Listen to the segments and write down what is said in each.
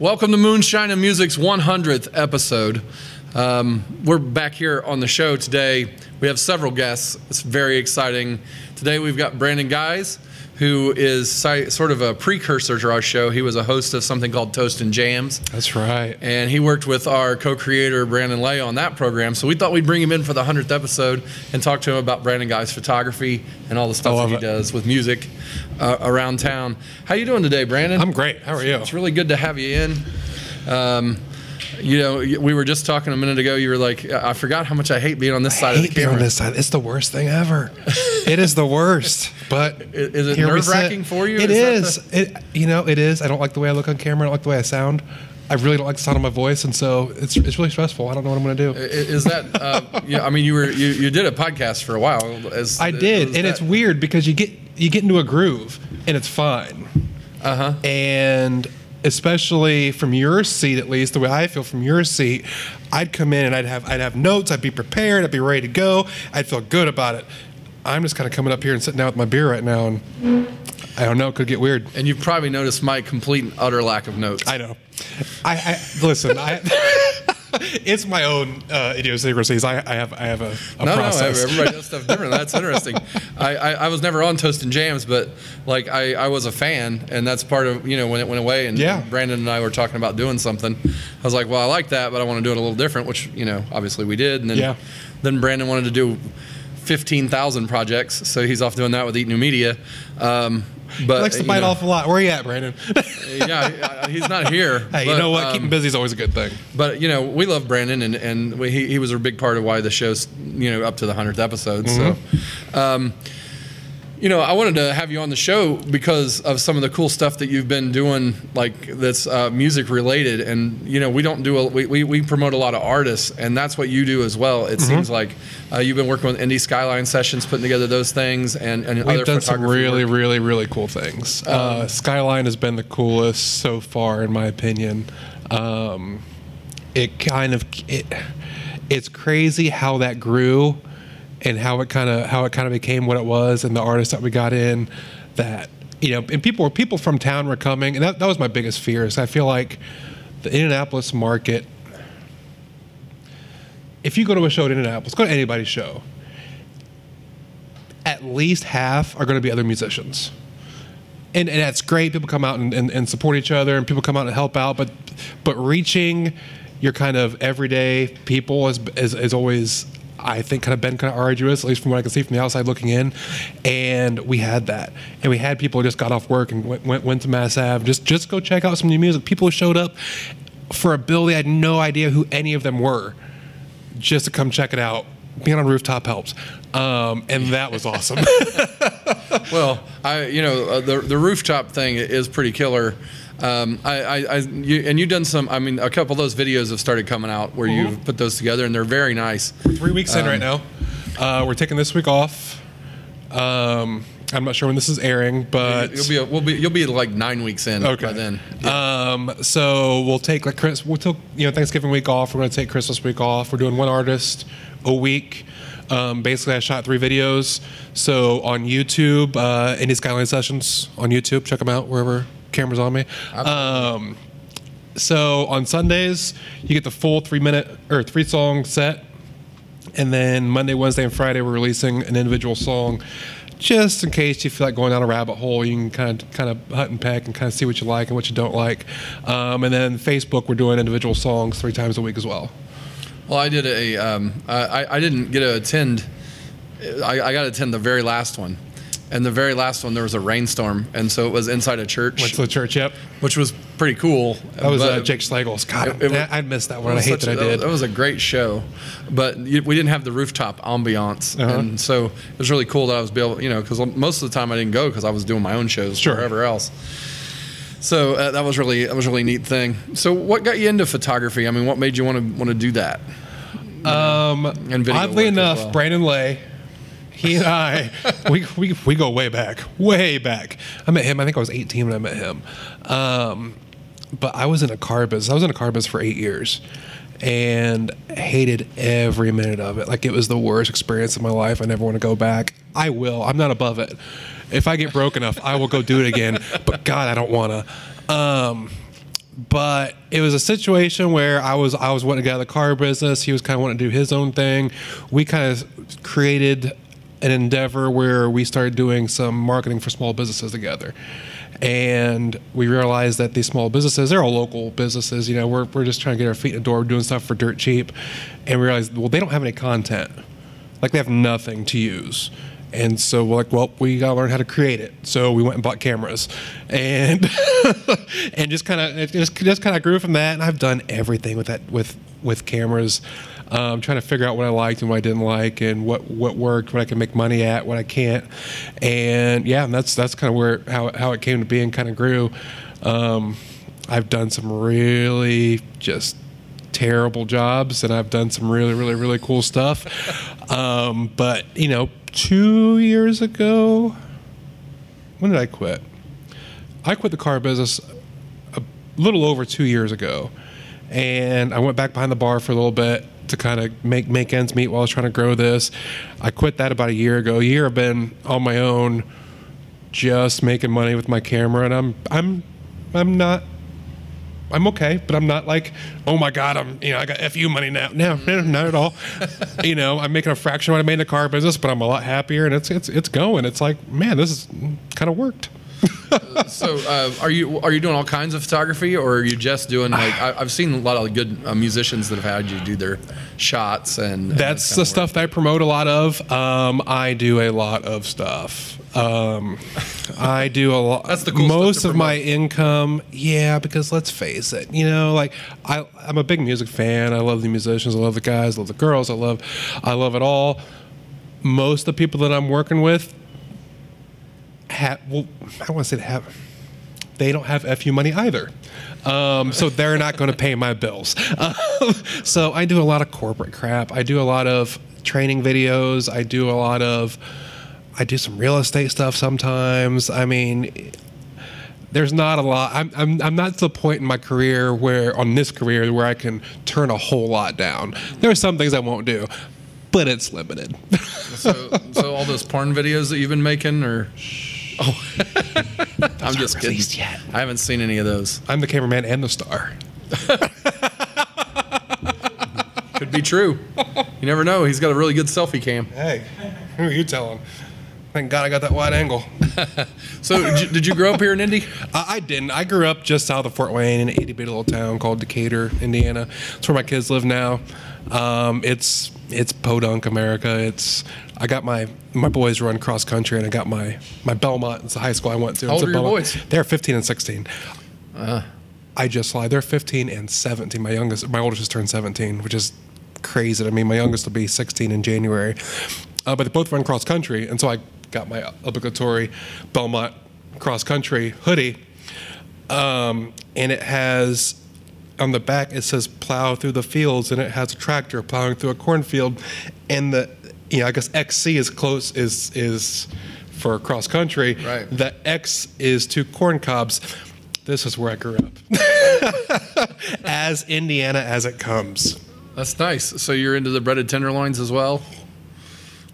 Welcome to Moonshine and Music's 100th episode. Um, we're back here on the show today. We have several guests. It's very exciting. Today we've got Brandon Guys, who is sort of a precursor to our show. He was a host of something called Toast and Jams, That's right. and he worked with our co-creator Brandon Lay on that program. So we thought we'd bring him in for the 100th episode and talk to him about Brandon Guys' photography and all the stuff that he it. does with music uh, around town. How you doing today, Brandon? I'm great. How are you? It's really good to have you in. Um, you know, we were just talking a minute ago. You were like, I forgot how much I hate being on this side I of the hate being on this side. It's the worst thing ever. it is the worst. But Is it nerve-wracking for you? It Is is. It you know it is. I don't like the way I look on camera. I don't like the way I sound. I really don't like the sound of my voice, and so it's it's really stressful. I don't know what I'm going to do. Is that? Uh, yeah, I mean, you were you, you did a podcast for a while. As, I did, and that- it's weird because you get you get into a groove, and it's fine. Uh huh. And especially from your seat, at least the way I feel from your seat, I'd come in and I'd have I'd have notes. I'd be prepared. I'd be ready to go. I'd feel good about it. I'm just kind of coming up here and sitting down with my beer right now, and I don't know. It could get weird. And you've probably noticed my complete and utter lack of notes. I know. I, I listen. I. it's my own uh, idiosyncrasies. I, I have I have a, a no, process. no, everybody does stuff different. That's interesting. I, I, I was never on Toast and Jams, but like I, I was a fan, and that's part of you know when it went away. And Yeah. Brandon and I were talking about doing something. I was like, well, I like that, but I want to do it a little different, which you know obviously we did. And then Yeah. then Brandon wanted to do fifteen thousand projects, so he's off doing that with Eat New Media. Um, but He likes to bite know, off a lot. Where are you at, Brandon? yeah, he's not here. hey, you know what? um, Keeping busy is always a good thing. but you know, we love Brandon, and and we, he he was a big part of why the show's you know up to the hundredth episode. So, um, you know, I wanted to have you on the show because of some of the cool stuff that you've been doing, like that's uh, music related. And you know, we don't do a we, we, we promote a lot of artists, and that's what you do as well. It seems like uh, you've been working with Indie Skyline Sessions, putting together those things, and and We've other done some really, work. Um, really, really cool things. uh, Skyline has been the coolest so far, in my opinion. Um, it kind of it, it's crazy how that grew, and how it kind of how it kind of became what it was, and the artists that we got in. That you know, and people people from town were coming, and that that was my biggest fear. Is I feel like the Indianapolis market. If you go to a show in Indianapolis, go to anybody's show at least half are going to be other musicians. And, and that's great. People come out and, and, and support each other, and people come out and help out. But but reaching your kind of everyday people is, is, is always, I think, kind of been kind of arduous, at least from what I can see from the outside looking in. And we had that, and we had people just got off work and went, went, went to Mass Ave just just go check out some new music. People showed up for a bill they had no idea who any of them were just to come check it out. Being on a rooftop helps, um, and that was awesome. Well, I you know uh, the the rooftop thing is pretty killer. Um, I, I, I you, and you've done some. I mean, a couple of those videos have started coming out where Mm-hmm. you've put those together, and they're very nice. Three weeks in right now. Uh, we're taking this week off. Um, I'm not sure when this is airing, but You'll be a, we'll be you'll be like nine weeks in okay. by then. Um, so we'll take like Chris. We'll take you know Thanksgiving week off. We're going to take Christmas week off. We're doing one artist a week. Um, basically, I shot three videos. So on YouTube, uh, Skyline Sessions on YouTube. Check them out wherever cameras on me. Um, so on Sundays, you get the full three minute or three song set. And then Monday, Wednesday, and Friday, we're releasing an individual song, just in case you feel like going down a rabbit hole. You can kind of kind of hunt and peck and kind of see what you like and what you don't like. Um, and then Facebook, we're doing individual songs three times a week as well. Well, I did a. Um, I I didn't get to attend. I, I got to attend the very last one, and the very last one there was a rainstorm, and so it was inside a church, Went to the church. Yep. which was pretty cool. That was uh, Jake Schlegel's. God, It- it I missed that one. I hate that a- I did. That was a great show, but we didn't have the rooftop ambiance, Uh-huh. and so it was really cool that I was able, you know, because most of the time I didn't go because I was doing my own shows Sure. wherever else. So uh, that was really that was a really neat thing. So what got you into photography? I mean, what made you want to want to do that? Um, And video oddly enough, well. Brandon Lay, he and I, we, we, we go way back, way back. I met him, I think I was 18 when I met him. Um, but I was in a car business. I was in a car business for eight years and hated every minute of it. Like it was the worst experience of my life. I never want to go back. I will. I'm not above it. If I get broke enough, I will go do it again. But God, I don't want to. Um, but it was a situation where I was I was wanting to get out of the car business. He was kind of wanting to do his own thing. We kind of created an endeavor where we started doing some marketing for small businesses together. And we realized that these small businesses, they're all local businesses. You know, we're, we're just trying to get our feet in the door, doing stuff for dirt cheap. And we realized, well, they don't have any content. Like they have nothing to use. And so we're like, well, we gotta learn how to create it. So we went and bought cameras, and and just kind of just just kind of grew from that. And I've done everything with that with with cameras, um, trying to figure out what I liked and what I didn't like, and what what worked, what I can make money at, what I can't. And yeah, and that's that's kind of where how how it came to be and kind of grew. Um, I've done some really just terrible jobs and I've done some really, really, really cool stuff. Um, but, you know, two years ago, when did I quit? I quit the car business a little over two years ago. And I went back behind the bar for a little bit to kind of make, make ends meet while I was trying to grow this. I quit that about a year ago. A year I've been on my own, just making money with my camera, and I'm I'm I'm not I'm okay, but I'm not like, oh my god, I'm you know I got fu money now. No, no, not at all. you know, I'm making a fraction of what I made in the car business, but I'm a lot happier, and it's it's it's going. It's like, man, this is kind of worked. So uh, are you are you doing all kinds of photography, or are you just doing like I, I've seen a lot of good uh, musicians that have had you do their shots and and That's that the stuff that I promote a lot of. Um, I do a lot of stuff. Um, I do a lot. That's the cool Most of my income, yeah, because let's face it, you know, like I, I'm a big music fan. I love the musicians. I love the guys. I love the girls. I love, I love it all. Most of the people that I'm working with have, well, I don't want to say they have, they don't have FU money either. Um, so they're not going to pay my bills. Um, so I do a lot of corporate crap. I do a lot of training videos. I do a lot of, I do some real estate stuff sometimes. I mean, there's not a lot. I'm, I'm, I'm not to the point in my career where, on this career, where I can turn a whole lot down. There are some things I won't do, but it's limited. So, so all those porn videos that you've been making, or oh, I'm just kidding. released yet. I haven't seen any of those. I'm the cameraman and the star. Could be true. You never know. He's got a really good selfie cam. Hey, who are you telling? Thank God I got that wide angle. So did you, did you grow up here in Indy? I, I didn't. I grew up just south of Fort Wayne in an itty bitty little town called Decatur, Indiana. It's where my kids live now. Um, it's it's podunk America. It's I got my my boys run cross country, and I got my my Bellmont. It's the high school I went to. How old are your boys? They're 15 and 16. I just lied. They're 15 and 17. My youngest, my oldest, just turned 17, which is crazy I mean, My youngest will be 16 in January. Uh, but they both run cross country, and so I got my obligatory Bellmont cross country hoodie, um, and it has on the back it says "plow through the fields," and it has a tractor plowing through a cornfield, and the you know I guess XC is close is is for cross country. Right. The X is to corn cobs. This is where I grew up. as Indiana as it comes. That's nice. So you're into the breaded tenderloins as well.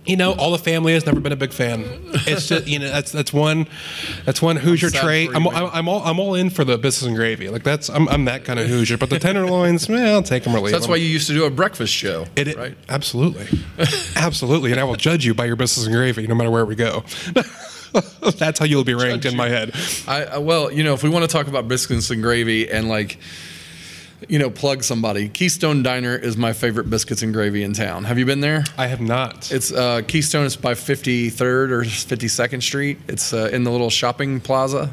You know, all the family has never been a big fan. It's just you know that's that's one that's one Hoosier trait. you, I'm, man. I'm, I'm all I'm all in for the biscuits and gravy. Like that's I'm, I'm that kind of Hoosier. But the tenderloins, well, I'll take them or leave That's them. why you used to do a breakfast show, It, it- right? Absolutely, absolutely, and I will judge you by your biscuits and gravy, no matter where we go. that's how you'll be ranked Judge in my head. I, I well, you know, if we want to talk about biscuits and gravy and like you know, plug somebody. Keystone Diner is my favorite biscuits and gravy in town. Have you been there? I have not. It's uh, Keystone. It's by 53rd or 52nd Street. It's uh, in the little shopping plaza,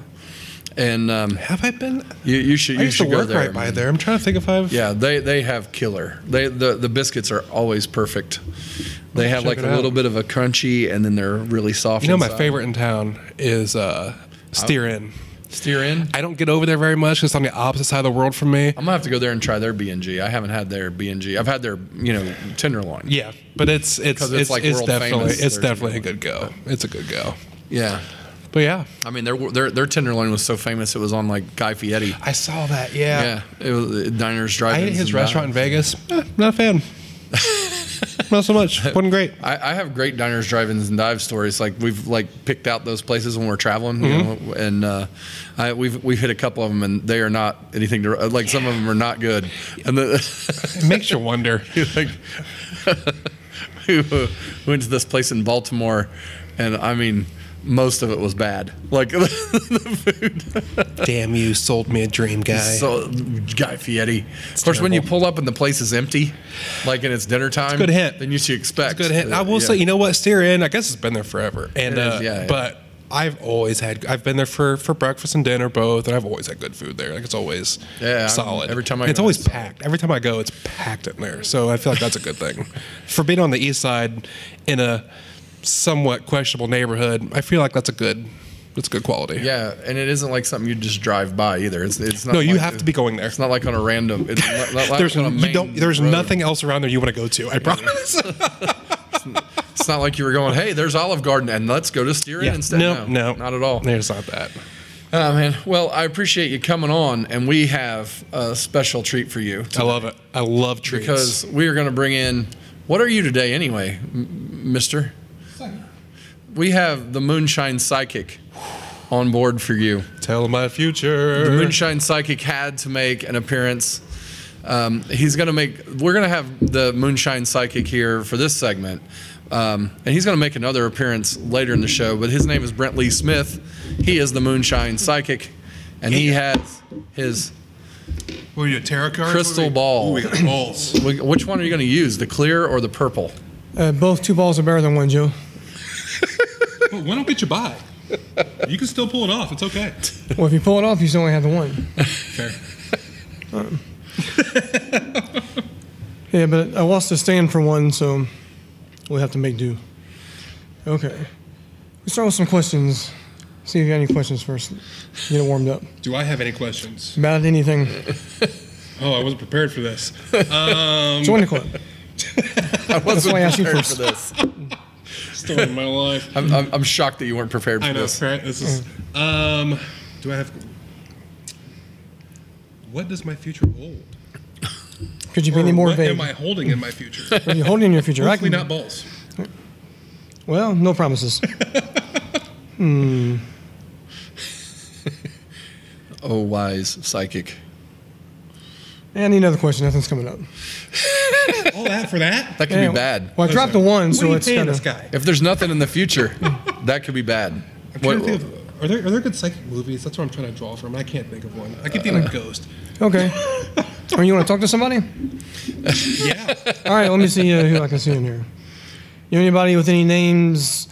and um, have I been? you, you should I you used to should go work there. right by man. there. I'm trying to think if I've. Yeah, they they have killer. They the the biscuits are always perfect. They have like a out. little bit of a crunchy, and then they're really soft. You know, my favorite in town is uh, Steer-In. Steer-In. I don't get over there very much it's on the opposite side of the world from me. I'm gonna have to go there and try their B and G. I haven't had their B and G. I've had their you know tenderloin. Yeah, but it's it's it's, it's, like, it's world definitely famous, it's definitely a good go. It's a good go. Yeah. But yeah, I mean their their their tenderloin was so famous it was on like Guy Fieri. I saw that. Yeah, Yeah, it was uh, diners, drive-ins. ate his restaurant in. Vegas. Eh, not a fan. Not so much. wasn't great. I, I have great diners, drive-ins, and dive stories. Like we've like picked out those places when we're traveling, you Mm-hmm. know, and uh, I, we've we've hit a couple of them, and they are not anything to like. Some of them are not good, and the, It makes you wonder. like we went to this place in Baltimore, and I mean. Most of it was bad. Like the food. Damn you, sold me a dream, guy. So, Guy Fieri. Of course, when you pull up and the place is empty, like and it's dinner time, good hint. then you should expect. Good hit. I will uh, say, you know what? Steer-In. I guess it's been there forever. And is, uh, yeah, yeah. but I've always had. I've been there for for breakfast and dinner both, and I've always had good food there. Like it's always Yeah, solid. every time I And it's always it's packed. Every time I go, it's packed in there. So I feel like that's a good thing. for being on the east side in a somewhat questionable neighborhood, I feel like that's a good. That's good quality. Yeah, and it isn't like something you just drive by either. It's it's not. No, you like- have to be going there. It's not like on a random. It's not, not like There's on a you main don't. There's road. nothing else around there you want to go to. I promise. It's not like you were going. Hey, there's Olive Garden, and let's go to Steer yeah. instead. No, no, not at all. There's not that. Oh man. Well, I appreciate you coming on, and we have a special treat for you I love it. I love treats. because we are going to bring in. What are you today, anyway, Mister? We have the Moonshine Psychic on board for you. tell my future. The Moonshine Psychic had to make an appearance. Um, he's going to make. We're going to have the Moonshine Psychic here for this segment, um, and he's going to make another appearance later in the show. But his name is Brent Lee Smith. He is the Moonshine Psychic, and he has his. What are you, tarot cards? Crystal What are we- ball. Ooh, we got balls. Which one are you going to use, the clear or the purple? Uh, both two balls are better than one, Joe. Well, why don't get you by? You can still pull it off. It's okay. Well, if you pull it off, you still only have the one. Fair. Yeah, but I lost the stand for one, so we'll have to make do. Okay. Let's start with some questions. See if you got any questions first. Get it warmed up. Do I have any questions? About anything. Oh, I wasn't prepared for this. Um, Join the club. I wasn't why I asked you first. for this. Story of my life. I'm, I'm, I'm shocked that you weren't prepared for I know, this. right? This is. Um, do I have? What does my future hold? Could you be any Or more what vague? am I holding in my future? Are you holding in your future? I Hopefully can- not balls. Well, no promises. Oh, wise psychic. And another question. Nothing's coming up. All that for that? That could Yeah, be bad. Well, I dropped the one, so are you it's kind of. guy? If there's nothing in the future, that could be bad. I'm What- to think of, are there are there good psychic movies? That's what I'm trying to draw from. I can't think of one. I keep thinking of Ghost. Okay. Or you want to talk to somebody? Yeah. All right, let me see uh, who I can see in here. You know anybody with any names?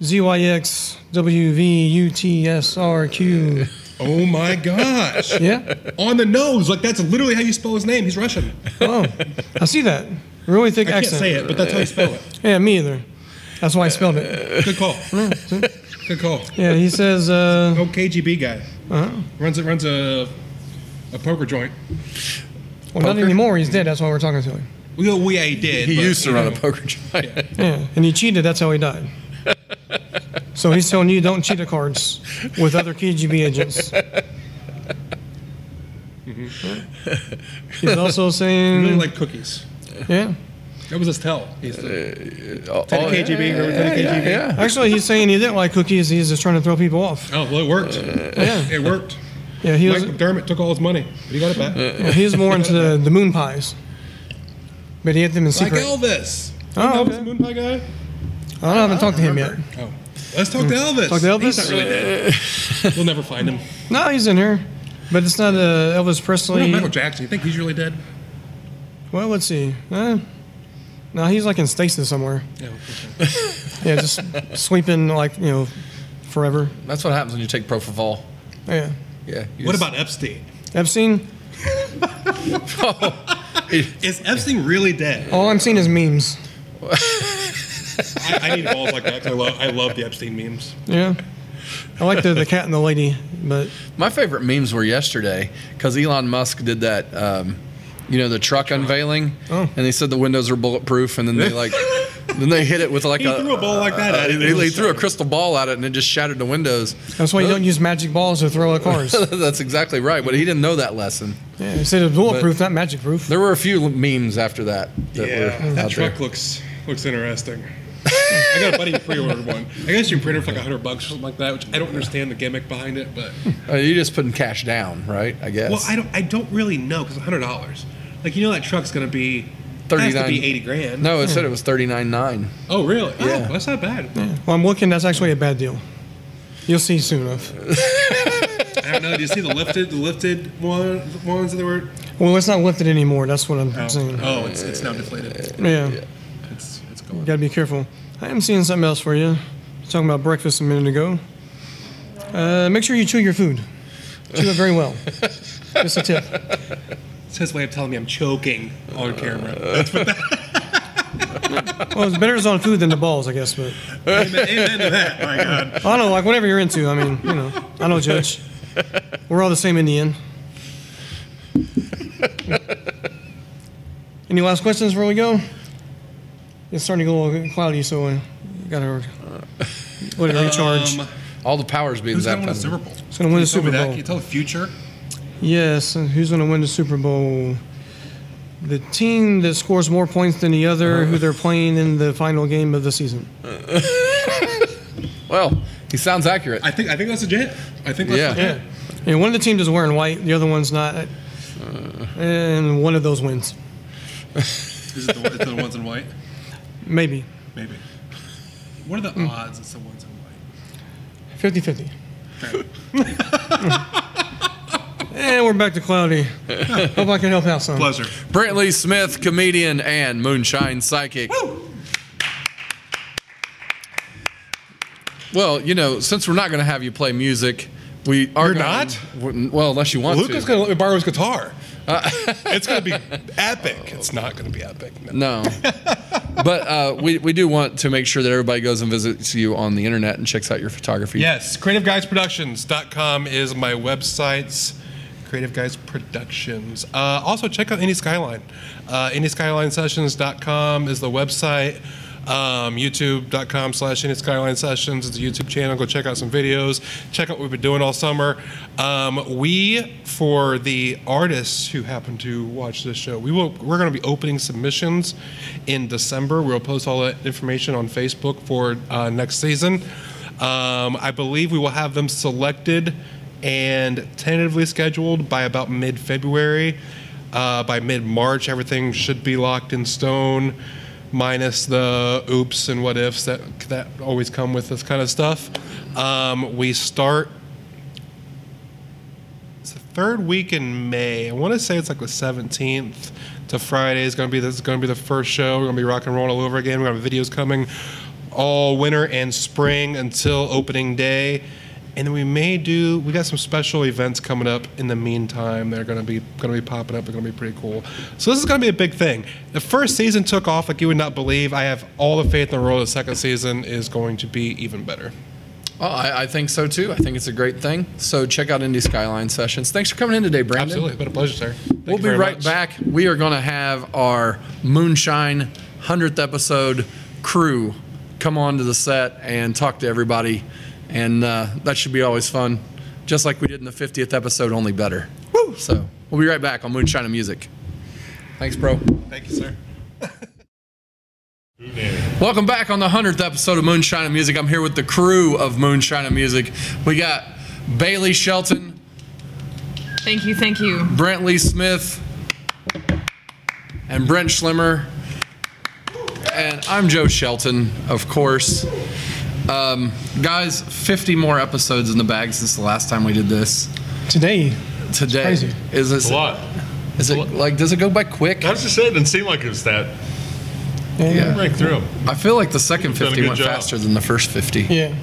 ZYX, WV, UTSRQ. Oh my gosh. Yeah? On the nose, like that's literally how you spell his name. He's Russian. Oh, I see that. Really thick accent. I can't say it, but that's how you spell it. Yeah, me either. That's why I spelled it. Good call. Good call. Yeah, he says, uh, Oh, KGB guy. uh Runs it runs a a poker joint. well, not Poker? anymore. He's dead. That's why we're talking to him. We we yeah, he did. He but, used to you run a know, poker giant. Yeah, and he cheated. That's how he died. So he's telling you don't cheat at cards with other KGB agents. Mm-hmm. He's also saying. He saying, really like cookies. yeah. That was his tell. He used to, Oh, Teddy KGB, remember Teddy yeah, KGB? yeah. Actually, he's saying he didn't like cookies. He's just trying to throw people off. Oh, well, it worked. Uh, yeah, It worked. yeah. He was Mike McDermott took all his money, but he got it back. Uh, yeah, he was more into the, the moon pies, but he had them in secret. Like secret. Elvis. Oh, Elvis, okay. the moon pie guy. I don't I haven't talked to him yet. Oh, let's talk to Elvis. Talk to Elvis? He's not really dead. we'll never find him. No, he's in here. But it's not uh, Elvis What about Presley. Michael Jackson? You think he's really dead? Well, let's see. Uh, no, he's like in stasis somewhere. Yeah. Yeah, just sweeping like you know, forever. That's what happens when you take propofol. Yeah. Yeah. you What just- about Epstein? Epstein. Is Epstein really dead? All I'm seeing is memes. I, I need balls like that 'cause I love, I love the Epstein memes. Yeah. I like the, the cat and the lady, but My favorite memes were yesterday because Elon Musk did that, um, you know, the truck unveiling, Oh. and they said the windows were bulletproof, and then they like, then they hit it with like He a, threw a ball like that at it, he, it he threw a crystal ball at it, and it just shattered the windows. that's why you don't use magic balls to throw at cars. That's exactly right, but he didn't know that lesson. Yeah, it said it was bulletproof, not magic proof. There were a few memes after that that were that truck there. looks looks interesting. I got a buddy who pre-ordered one. I guess you can print it for like hundred bucks or something like that, which I don't understand the gimmick behind it, but Uh, you just putting cash down, right? I guess. well, I don't I don't really know because hundred dollars. Like you know that truck's gonna be has to be eighty grand. no, it said it was thirty nine nine. Oh really? Yeah. Oh, that's not bad. Well, I'm looking. That's actually a bad deal. You'll see soon enough. I don't know. Do you see the lifted the lifted one the ones that were? Well, it's not lifted anymore. That's what I'm Oh, saying. oh it's it's now deflated. Yeah. It's it's You gone. gotta be careful. I am seeing something else for you. Talking about breakfast a minute ago. Uh, make sure you chew your food. Chew it very well. Just a tip. It's his way of telling me I'm choking on camera. That's what that, Well, it's better it's on food than the balls, I guess. But amen, amen to that. My God. I don't know, like whatever you're into. I mean, you know, I don't judge. We're all the same in the end. Any last questions before we go? It's starting to get a little cloudy, so I gotta let it recharge. Um, All the powers being who's zapped gonna win the out Super. Bowl? Who's gonna win the Can you tell me Super? Bowl? Can you tell the future? Yes, and who's going to win the Super Bowl? The team that scores more points than the other, who they're playing in the final game of the season. Well, he sounds accurate. I think I think that's legit. I think that's Yeah. legit. And one of the teams is wearing white, the other one's not. And one of those wins. Is it the, is it the ones in white? Maybe. Maybe. What are the Hmm. odds that someone's ones in white? 50 50. And we're back to cloudy. Hope I can help out some. Pleasure. Brantley Smith, comedian and moonshine psychic. Well, you know, since we're not going to have you play music, we are You're gonna- not? Well, unless you want Luca's to. Luca's gonna let me borrow his guitar. it's gonna be epic. It's not gonna be epic. No. No. but uh, we, we do want to make sure that everybody goes and visits you on the internet and checks out your photography. Yes, creativeguysproductions.com is my website. Creative Guys Productions. Uh, also, check out Indie Skyline. Uh, IndieSkylineSessions.com is the website. Um, YouTube.com slash Indie Skyline Sessions is a YouTube channel. Go check out some videos. Check out what we've been doing all summer. Um, we, for the artists who happen to watch this show, we will we're going to be opening submissions in December. We'll post all that information on Facebook for uh, next season. Um, I believe we will have them selected and tentatively scheduled by about mid February. Uh, by mid March, everything should be locked in stone, minus the oops and what ifs that that always come with this kind of stuff. Um, we start. It's the third week in May. I want to say it's like the 17th to Friday is going to be this is going to be the first show. We're going to be rock and roll all over again. To have videos coming all winter and spring until opening day. And then we may do. We got some special events coming up in the meantime. They're going to be going to be popping up. They're going to be pretty cool. So this is going to be a big thing. The first season took off like you would not believe. I have all the faith in the world. The second season is going to be even better. Well, I, I think so too. I think it's a great thing. So check out Indie Skyline Sessions. Thanks for coming in today, Brandon. Absolutely, been a pleasure, sir. Thank We'll be right much. back. We are going to have our Moonshine 100th episode crew come on to the set and talk to everybody. And uh, that should be always fun, just like we did in the 50th episode, only better. Woo! So we'll be right back on Moonshine and Music. Thanks, bro. Thank you, sir. Welcome back on the 100th episode of Moonshine and Music. I'm here with the crew of Moonshine and Music. We got Bailey Shelton, Thank you, thank you. Brent Lee Smith, and Brent Schlimmer. And I'm Joe Shelton, of course. Um, guys, 50 more episodes in the bag since the last time we did this. Today, today. crazy. Is this A lot. Is it like does it go by quick? I was just saying, it didn't seem like it was that. Yeah. Rank through them. I feel like the second Done a 50 good went job. faster than the first 50. Yeah.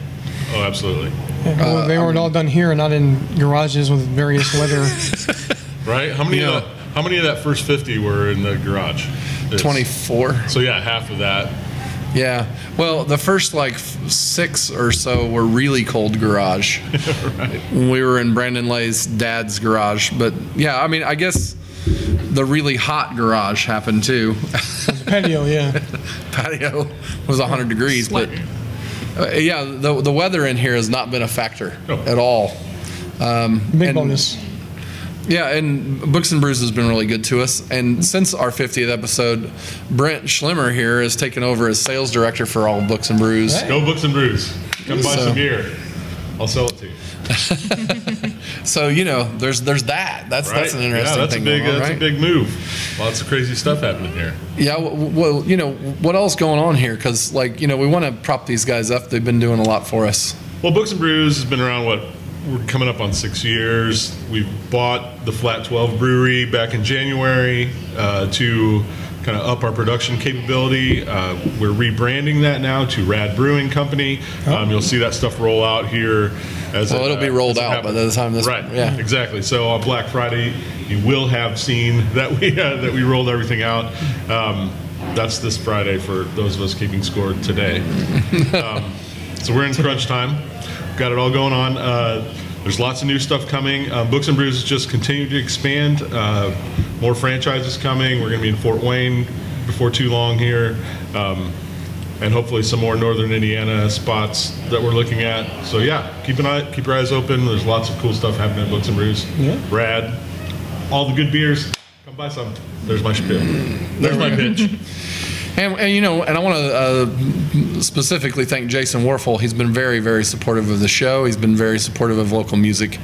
Oh, absolutely. Yeah, well, they weren't all done here, not in garages with various weather. Right? How many? Yeah. Of, how many of that first fifty were in the garage? It's- 24. So yeah, half of that. Yeah. Well, the first like six or so were really cold garage. When we were in Brandon Lay's dad's garage. But yeah, I mean, I guess the really hot garage happened too. Patio, yeah. Patio was 100 degrees, but uh, yeah, the, the weather in here has not been a factor No. at all. Um, Big and- bonus. Yeah, and Books and Brews has been really good to us. And since our 50th episode, Brent Schlimmer here has taken over as sales director for all Books and Brews. Go Books and Brews. Come buy So- some beer. I'll sell it to you. So you know, there's there's that. That's Right? that's an interesting yeah, that's thing. a big. on, that's right? a big move. Lots of crazy stuff happening here. Yeah, well, you know, what else going on here? Because like you know, we want to prop these guys up. They've been doing a lot for us. Well, Books and Brews has been around. What we're coming up on six years. We bought the Flat 12 Brewery back in January uh, to kind of up our production capability. Uh, we're rebranding that now to Rad Brewing Company. Um, you'll see that stuff roll out here. As Well, it, it'll be uh, rolled as it out by the time this- Right. yeah. Exactly. So on Black Friday, you will have seen that we uh, that we rolled everything out. Um, that's this Friday for those of us keeping score today. Um, so we're in crunch time. Got it all going on. Uh, there's lots of new stuff coming. Um, Books and Brews has just continued to expand. Uh, more franchises coming. We're going to be in Fort Wayne before too long here. Um, and hopefully some more northern Indiana spots that we're looking at. So yeah, keep an eye, keep your eyes open. There's lots of cool stuff happening at Books and Brews. Yeah. Rad. All the good beers. Come buy some. There's my spiel. There's my pitch. And, and you know, and I want to uh, specifically thank Jason Warfel. He's been very, very supportive of the show. He's been very supportive of local music,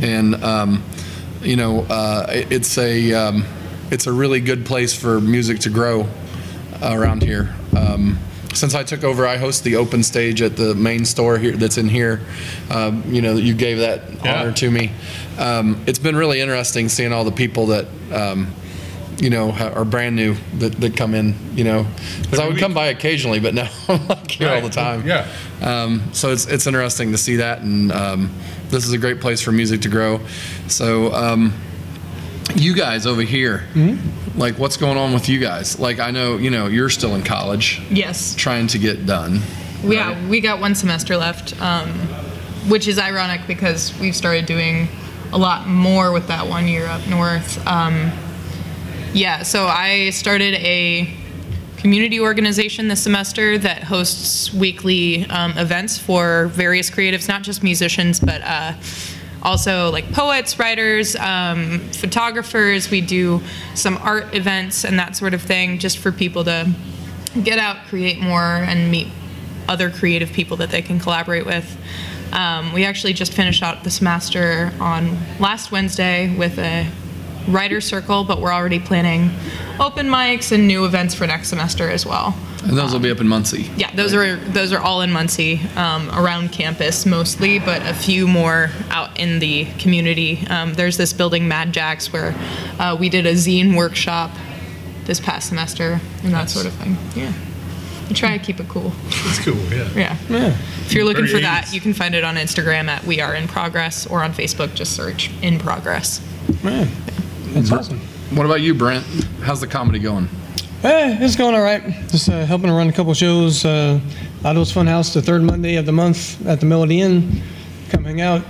and um, you know, uh, it- it's a um, it's a really good place for music to grow around here. Um, since I took over, I host the open stage at the main store here that's in here. Um, you know, you gave that Yeah. honor to me. Um, it's been really interesting seeing all the people that. Um, you know, are brand new that, that come in, you know, because I Every would come by occasionally, but now I'm like here all the time. Yeah. Um, so it's, it's interesting to see that. And um, this is a great place for music to grow. So, um, you guys over here, like what's going on with you guys? Like, I know, you know, you're still in college Yes. trying to get done. Yeah, we got one semester left, um, which is ironic because we've started doing a lot more with that one year up north. Yeah, so I started a community organization this semester that hosts weekly um, events for various creatives, not just musicians, but uh, also like poets, writers, um, photographers. We do some art events and that sort of thing just for people to get out, create more, and meet other creative people that they can collaborate with. Um, we actually just finished out the semester on last Wednesday with a writer circle, but we're already planning open mics and new events for next semester as well. And those will be up in Muncie. Yeah, those are those are all in Muncie, um, around campus mostly, but a few more out in the community. Um, there's this building, Mad Jacks, where uh, we did a zine workshop this past semester and that sort of thing. Yeah, I try to keep it cool. It's cool. Yeah. Yeah. Yeah. If you're looking for that, you can find it on Instagram at We Are In Progress or on Facebook, just search In Progress. Man, that's awesome. What about you, Brent? How's the comedy going? Hey, it's going all right. Just uh, helping to run a couple shows. Uh, Otto's Funhouse, the third Monday of the month at the Melody Inn. Come hang out.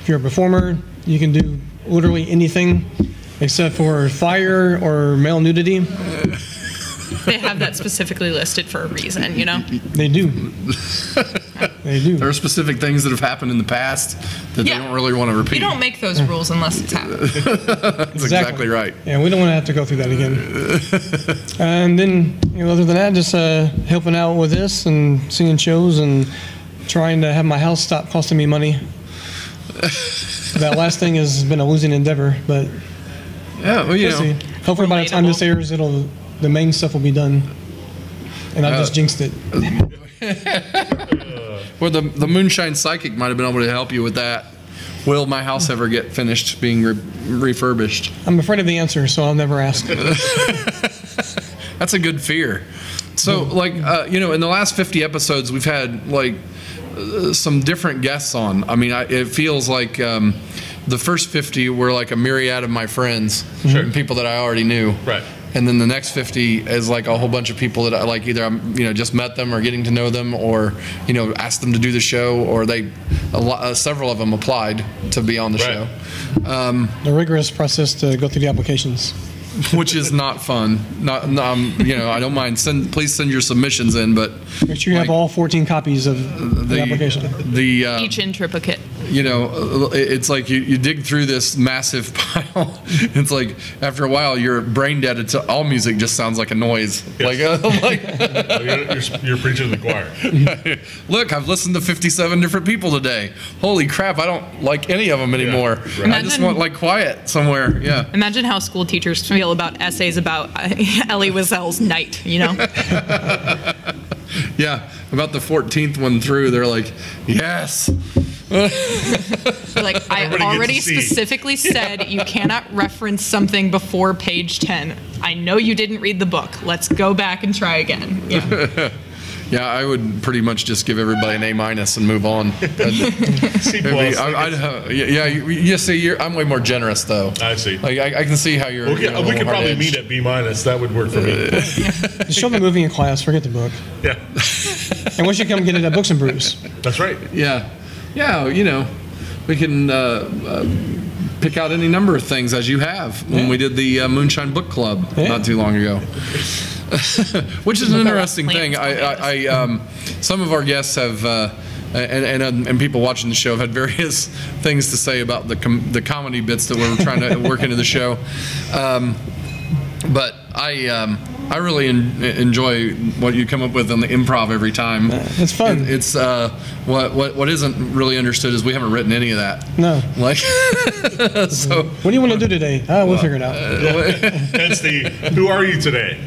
If you're a performer, you can do literally anything except for fire or male nudity. They have that specifically listed for a reason, you know? They do. they do. There are specific things that have happened in the past that Yeah. they don't really want to repeat. You don't make those rules unless it's happened. That's exactly right. Yeah, we don't want to have to go through that again. and then, you know, other than that, just uh, helping out with this and seeing shows and trying to have my house stop costing me money. that last thing has been a losing endeavor, but Yeah, well, you we'll know. see. Hopefully, by the time this Relatable. airs, it'll the main stuff will be done. And I Uh, just jinxed it. Well, the the moonshine psychic might have been able to help you with that. will my house ever get finished being re- refurbished? I'm afraid of the answer, so I'll never ask. That's a good fear. So, like, uh, you know, in the last 50 episodes, we've had like uh, some different guests on. I mean, I, it feels like um, the first 50 were like a myriad of my friends and people that I already knew. Right. And then the next 50 is like a whole bunch of people that I like either I'm, you know, just met them or getting to know them or, you know, asked them to do the show or they, a lot, uh, several of them applied to be on the Right. show. the rigorous process to go through the applications. which is not fun. Not, no, um, you know, I don't mind. Send, please send your submissions in, but Make sure you have all 14 copies of the, the application. the uh, Each in triplicate. You know, uh, it's like you, you dig through this massive pile. It's like after a while, you're brain dead. It's all music just sounds like a noise. Like, uh, like you're, you're, you're preaching to the choir. look, I've listened to 57 different people today. Holy crap, I don't like any of them anymore. right. I just want like quiet somewhere. Yeah. Imagine how school teachers feel about essays about uh, Elie Wiesel's night, you know? Yeah. About the 14th one through, they're like, yes. Like, I Everybody already specifically said you cannot reference something before page 10. I know you didn't read the book. Let's go back and try again. Yeah. Yeah, I would pretty much just give everybody an A minus and move on. I'd- C plus. I, I'd have, yeah, yeah, you, you see, you're, I'm way more generous though. I see. Like I, I can see how you're. we you could, know, we could probably hard-edged. meet at B minus. That would work for me. Just show the movie in class, forget the book. Yeah, And once you come get it at Books and Brews. that's right. Yeah, yeah, you know, we can uh, uh, pick out any number of things as you have when Yeah. we did the uh, Moonshine Book Club Yeah. not too long ago. Which is an interesting thing. I, I, I um, some of our guests have. Uh, and, and um, and people watching the show have had various things to say about the com- the comedy bits that we're trying to work into the show. Um, but I um, I really en- enjoy what you come up with on the improv every time. it's fun. It- it's uh, what what what isn't really understood is we haven't written any of that. No. Like, so What do you want to do today? Ah, we'll figure it out. Hence the who are you today?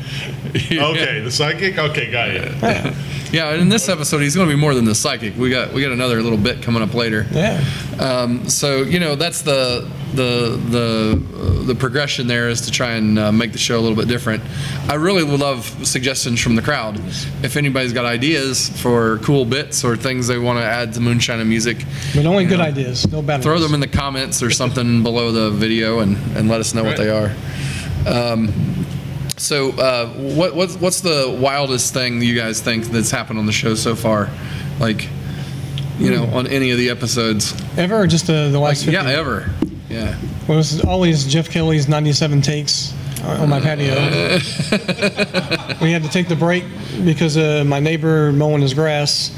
Okay, the psychic. Okay, got you. yeah. Yeah, in this episode, he's going to be more than the psychic. We got we got another little bit coming up later. Yeah. Um, so you know that's the the the uh, the progression there is to try and uh, make the show a little bit different. I really would love suggestions from the crowd. If anybody's got ideas for cool bits or things they want to add to Moonshine and Music, But only good ideas, no bad throw ones. them in the comments or something below the video and, and let us know what they are. Um, so uh, what what's what's the wildest thing you guys think that's happened on the show so far? Like, you know, on any of the episodes? Ever or just uh, the last 50? Yeah, ever. Yeah. Well, it was always Jeff Kelly's 97 takes on my patio. we had to take the break because uh, my neighbor mowing his grass,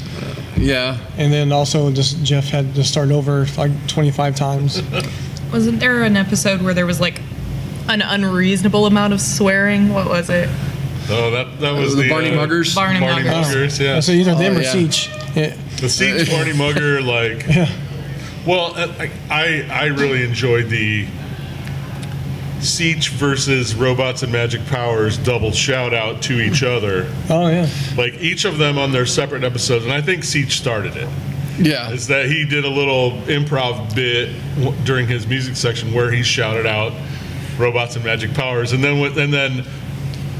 Yeah. and then also just Jeff had to start over like 25 times. Wasn't there an episode where there was like an unreasonable amount of swearing? What was it? Oh, that that was The the, Barney uh, Muggers? Barney Barney Muggers. Muggers. Yeah. So either them Oh, or yeah. Seach. Yeah. The Siege Barney Mugger, like, Yeah. well, I, I I really enjoyed the Siege versus Robots and Magic Powers double shout out to each other. Oh yeah. Like each of them on their separate episodes, and I think Siege started it. Yeah. Is that he did a little improv bit w- during his music section where he shouted out Robots and Magic Powers, and then with, and then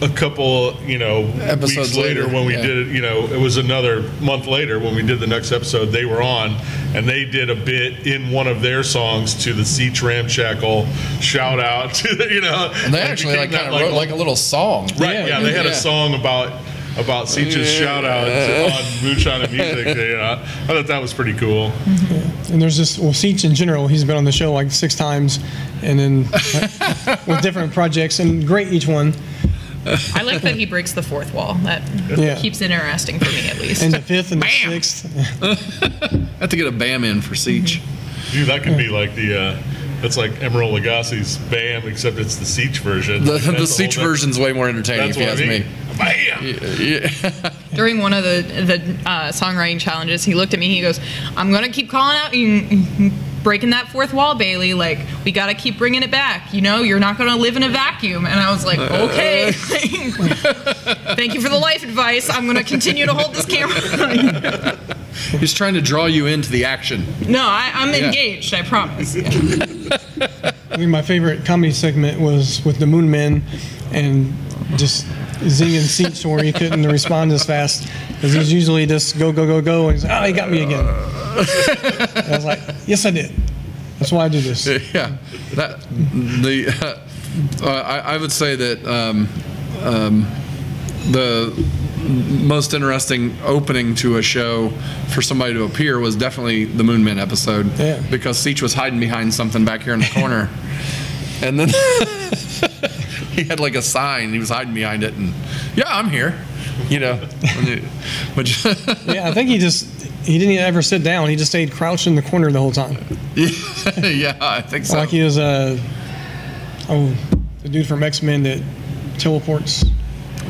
a couple, you know, Episodes weeks later, later, when we yeah. did it, you know, it was another month later when we did the next episode. They were on, and they did a bit in one of their songs to the Siege Ramshackle shout out to the, you know, And they actually like kind of wrote like a little song. Right, Yeah, yeah, they had yeah. a song about about Siege's shout out on Moonshine and Music. You know, I thought that was pretty cool. And there's this well Seach in general. He's been on the show like six times, and then with different projects and great each one. I like that he breaks the fourth wall. That Yeah. keeps it interesting for me at least. And the fifth and the sixth. I have to get a bam in for Siege. Dude, that could be like the. Uh, that's like Emeril Lagasse's BAM, except it's the Siege version. The, That's the whole Siege version's way more entertaining, That's if you ask I mean. me. Bam! Yeah. During one of the the uh, songwriting challenges, he looked at me. He goes, "I'm gonna keep calling out you breaking that fourth wall, Bailey. Like, we got to keep bringing it back. You know, you're not going to live in a vacuum. And I was like, uh, okay. Uh. Thank you for the life advice. I'm going to continue to hold this camera. He's trying to draw you into the action. no, I, I'm Yeah. engaged. I promise. I think my favorite comedy segment was with the Moon Men and just zinging seats where he couldn't respond as fast because he's usually just go, go, go, go. And he's like, oh, he got me again. I was like, yes, I did. That's why I do this. yeah, that the uh, I, I would say that um, um, the most interesting opening to a show for somebody to appear was definitely the Moon Men episode. Yeah. Because Seach was hiding behind something back here in the corner, and then he had like a sign. He was hiding behind it, and yeah, I'm here. You know, which Yeah, I think he just, he didn't ever sit down. He just stayed crouched in the corner the whole time. yeah, I think so. Like he was uh, oh, the dude from X Men that teleports.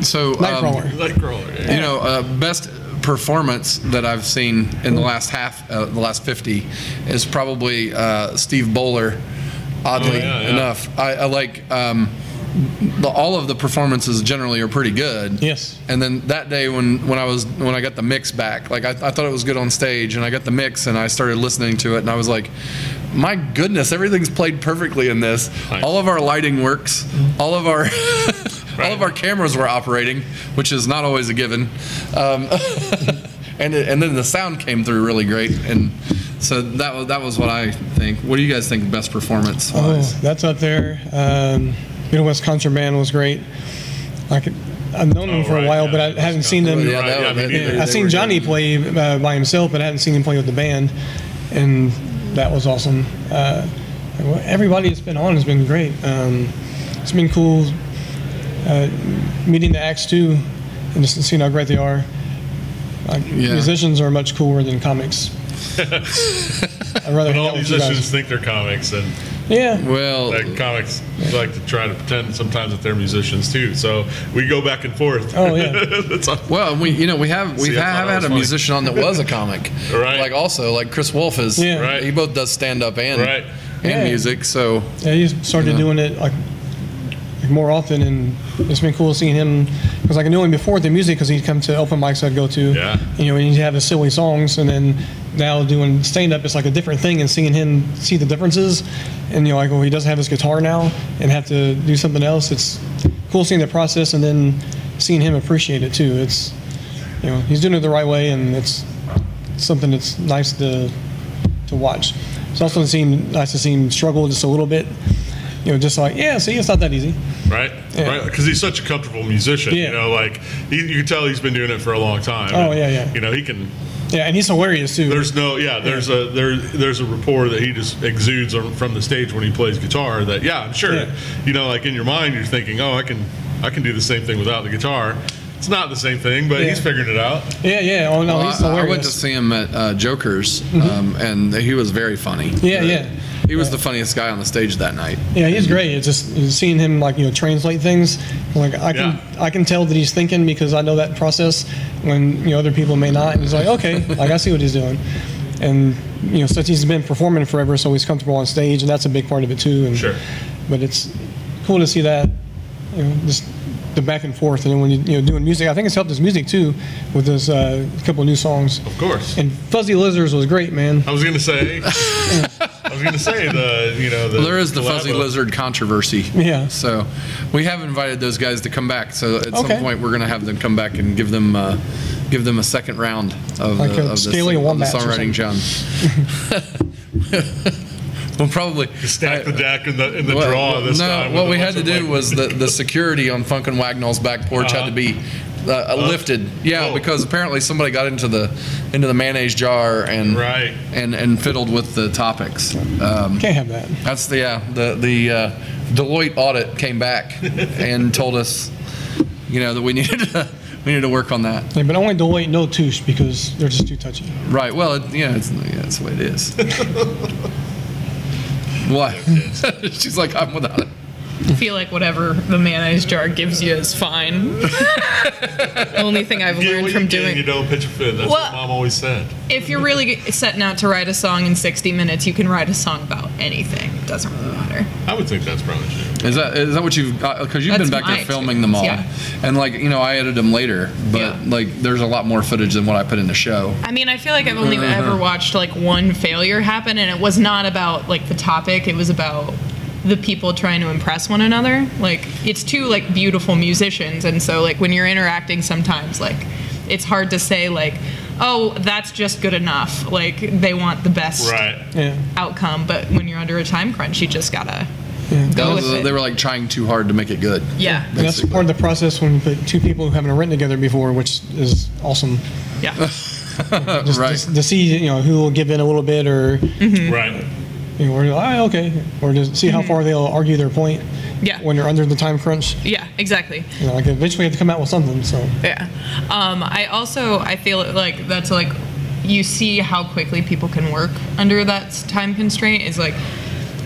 So um, Nightcrawler. Nightcrawler. You know, uh, best performance that I've seen in the last half, uh, the last 50, is probably uh, Steve Bowler. Oddly Oh, yeah, yeah. enough, I, I like um, the, all of the performances generally are pretty good. Yes. And then that day when, when I was when I got the mix back, like I, I thought it was good on stage, and I got the mix and I started listening to it, and I was like, my goodness, everything's played perfectly in this. Nice. All of our lighting works. All of our all of our cameras were operating, which is not always a given. Um, and it, and then the sound came through really great, and so that was that was what I think. What do you guys think best performance Oh, was? that's up there. Um, Midwest Contraband was great. I could, I've known them Oh, for right, a while, yeah. but I haven't seen them. Yeah, Right, that- yeah, me that- neither. I've seen Johnny good. play uh, by himself, but I hadn't seen him play with the band, and that was awesome. Uh, everybody that's been on has been great. Um, it's been cool uh, meeting the acts too, and just seeing how great they are. Like, Yeah. Musicians are much cooler than comics. I'd rather But hang all out with you musicians guys. think they're comics, and Yeah, Well, like comics like to try to pretend sometimes that they're musicians too. So we go back and forth. Oh, yeah. That's. Well, we you know we have we See, I have had a funny. musician on that was a comic, Right. Like also like Chris Wolf is, Yeah. Right. He both does stand up and Right. and Yeah. music. So Yeah, he started Yeah. doing it like, like more often, and it's been cool seeing him because like I knew him before the music because he'd come to open mics I'd go to. Yeah. You know, and he'd have his silly songs, and then now doing stand up, it's like a different thing, and seeing him see the differences, and you know, like well, he doesn't have his guitar now and have to do something else. It's cool seeing the process, and then seeing him appreciate it too. It's you know, he's doing it the right way, and it's something that's nice to to watch. It's also seen nice to see him struggle just a little bit. You know, just like yeah, see, it's not that easy. Right, Yeah. right, because he's such a comfortable musician. Yeah. You know, like he, you can tell he's been doing it for a long time. Oh, And, yeah, yeah. You know, he can. Yeah, and he's hilarious too. There's no, yeah. There's a there there's a rapport that he just exudes from the stage when he plays guitar. That yeah, I'm sure. Yeah. You know, like in your mind, you're thinking, oh, I can I can do the same thing without the guitar. It's not the same thing, but Yeah. he's figuring it out. yeah, yeah. Oh no, Well, he's I, I hilarious. went to see him at uh, Joker's, um, and he was very funny. Yeah, yeah. He was the funniest guy on the stage that night. Yeah, he's great. It's just seeing him like you know translate things. Like I can Yeah. I can tell that he's thinking because I know that process when you know other people may not. And he's like, okay, like I see what he's doing. And you know, since he's been performing forever, so he's comfortable on stage, and that's a big part of it too. And, Sure. But it's cool to see that, you know, just the back and forth. And then when you you know doing music, I think it's helped his music too with those uh, couple new songs. Of course. And Fuzzy Lizards was great, man. I was gonna say. I was gonna say the you know the. Well, there is the fuzzy lizard controversy. Yeah. So we have invited those guys to come back. So at some point, we're going to have them come back and give them uh, give them a second round of, Like the, a of, the, scaly of the songwriting, John. we'll probably Stack the deck in the in the Well, draw this no, time. what we had to do was the, the security on Funk and Wagnall's back porch had to be uh, lifted. Yeah, Oh. because apparently somebody got into the into the mayonnaise jar and Right. and and fiddled with the topics. Um, Can't have that. that's the yeah the the uh, Deloitte audit came back and told us, you know, that we needed to, we needed to work on that. Yeah, but only Deloitte, no Touche because they're just too touchy. Right. Well, it, yeah, it's, yeah, that's the way it is. what? She's like, I'm without it. I feel like whatever the mayonnaise jar gives you is fine. Only thing I've Get learned from you get, doing you don't pitch a fit. That's Well- what mom always said. if you're really setting out to write a song in 60 minutes, you can write a song about anything. It doesn't really matter. I would think that's probably true. Is that is that what you've got? because you've That's been back there filming them all, experience, and like you know I edited them later, but Yeah. like there's a lot more footage than what I put in the show. I mean, I feel like I've only ever watched like one failure happen, and it was not about like the topic. It was about the people trying to impress one another. Like it's two like beautiful musicians, and so like when you're interacting, sometimes like it's hard to say like, oh, that's just good enough. Like they want the best Right. Yeah. outcome, but when you're under a time crunch, you just gotta That go was- with it. they were like trying too hard to make it good. yeah, And that's part of the process when you put two people who haven't written together before, which is awesome. yeah. Just, Right. just to see, you know, who will give in a little bit or, mm-hmm. Right. You know, or, ah, okay, or just see how far they'll argue their point Yeah. when they're under the time crunch. Yeah, exactly. You know, like eventually you have to come out with something. So Yeah. Um, I also I feel like that's like you see how quickly people can work under that time constraint is like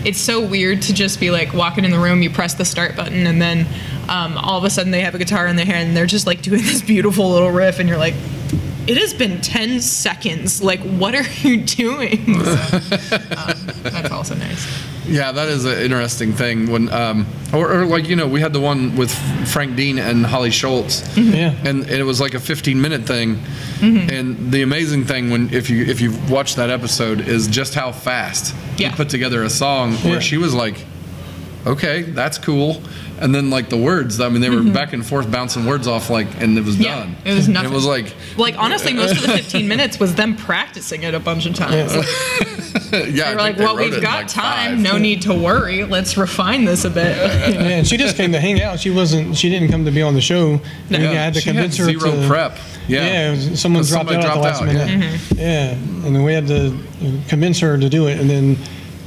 it's so weird to just be like walking in the room, you press the start button, and then um, all of a sudden they have a guitar in their hand and they're just like doing this beautiful little riff, and you're like, it has been 10 seconds. Like, what are you doing? So, um, that's also nice. Yeah, that is an interesting thing. When, um, or, or like you know, we had the one with Frank Dean and Holly Schultz, yeah, and, and it was like a 15 minute thing. And the amazing thing when if you if you watch that episode is just how fast Yeah. he put together a song where Yeah. she was like, okay, that's cool. And then like the words, I mean, they were back and forth bouncing words off like, and it was Yeah, done. it was And nothing. it was like, Like, honestly, most of the 15 minutes was them practicing it a bunch of times. yeah, I They were like, they well, we've got like, time. five. No need to worry. Let's refine this a bit. yeah. And she just came to hang out. She wasn't. She didn't come to be on the show. No. We had to she convince had her zero to, prep. Yeah, Yeah, it was- someone 'Cause dropped somebody out at the dropped last out, yeah. minute. Mm-hmm. Yeah, and then we had to convince her to do it, and then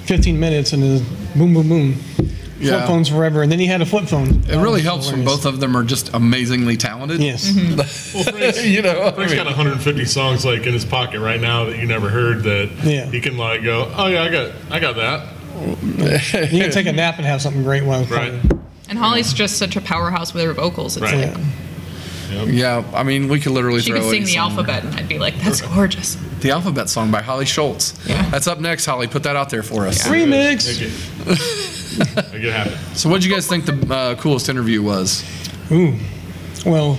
15 minutes, and then boom, boom, boom. Yeah. Flip phones forever, and then he had a flip phone. It really helps when both of them are just amazingly talented. Yes. Mm-hmm. Well, Frank's, you know, I Frank's mean- got 150 songs like in his pocket right now that you never heard. That Yeah. he can like go, oh yeah, I got, I got that. You can take a nap and have something great while Right. And Holly's just such a powerhouse with her vocals. It's Right. like Yeah. Yeah, I mean, we could literally she throw could sing any the song. alphabet, and I'd be like, "That's gorgeous." The alphabet song by Holly Schultz. Yeah. That's up next, Holly. Put that out there for us. Remix. Make it, make it happen. So, what do you guys think the uh, coolest interview was? Ooh. Well,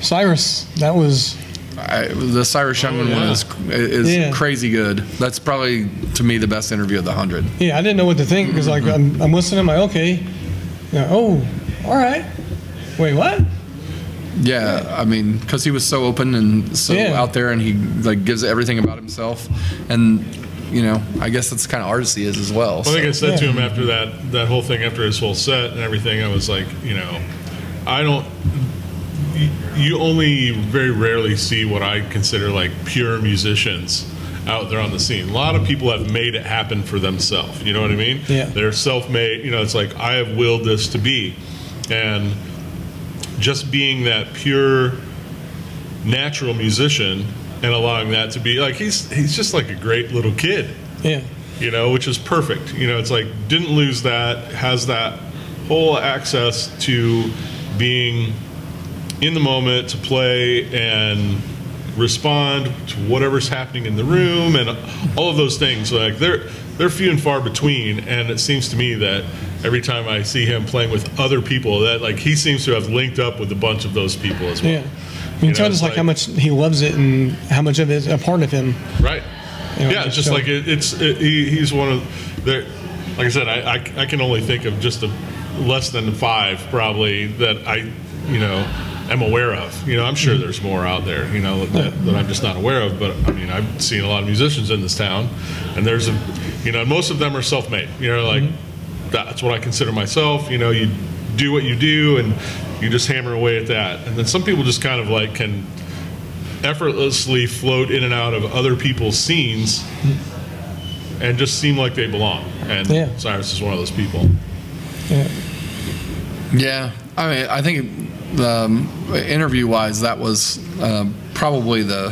Cyrus, that was I, the Cyrus Young one yeah. is, is Yeah. crazy good. That's probably to me the best interview of the hundred. yeah. I didn't know what to think because like I'm, I'm listening. I'm like, okay. Yeah, oh, all right. Wait, what? Yeah, I mean, because he was so open and so Yeah. out there, and he like gives everything about himself, and you know, I guess that's the kind of artist he is as well. I think I said to him after that that whole thing, after his whole set and everything, I was like, you know, I don't. you- You only very rarely see what I consider like pure musicians out there on the scene. A lot of people have made it happen for themselves. You know what I mean? Yeah. They're self-made. You know, it's like I have willed this to be, and just being that pure natural musician and allowing that to be like he's he's just like a great little kid Yeah. you know, which is perfect. You know, it's like didn't lose that, has that whole access to being in the moment to play and respond to whatever's happening in the room and all of those things. Like they're they're few and far between, and it seems to me that every time I see him playing with other people, that like he seems to have linked up with a bunch of those people as well. Yeah. You know, can tell it's just like, like- how much he loves it and how much of it is a part of him. Right. You know, yeah, it's just so- like it, it's it, he, he's one of the. Like I said, I, I, I can only think of just a less than five probably that I, you know, am aware of. You know, I'm sure mm-hmm. there's more out there. You know that, that I'm just not aware of. But I mean, I've seen a lot of musicians in this town, and there's a, you know, most of them are self-made. You know, like mm-hmm. That's what I consider myself. You know, you do what you do, and you just hammer away at that. And then some people just kind of like can effortlessly float in and out of other people's scenes and just seem like they belong. And Yeah. Cyrus is one of those people. Yeah. Yeah, I mean, I think um, interview-wise, that was um, probably the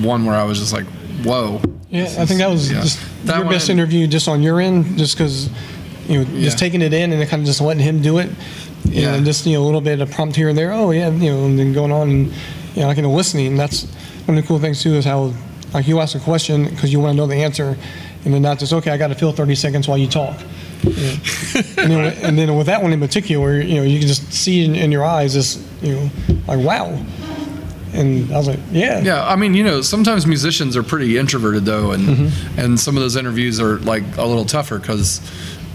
one where I was just like, "Whoa." Yeah, I think that was yeah. just That your one best interview just on your end, just because you know, Yeah. just taking it in and kind of just letting him do it. You know, Yeah. and just you know a little bit of prompt here and there. Oh yeah, you know, and then going on and you know, like you know, listening. And that's one of the cool things too is how like you ask a question because you want to know the answer, and then not just okay, I got to fill 30 seconds while you talk. You know. and, then, and then with that one in particular, you know, you can just see in, in your eyes this, you know, like wow. And I was like, yeah, Yeah, I mean, you know, sometimes musicians are pretty introverted though, and Mm-hmm. and some of those interviews are like a little tougher because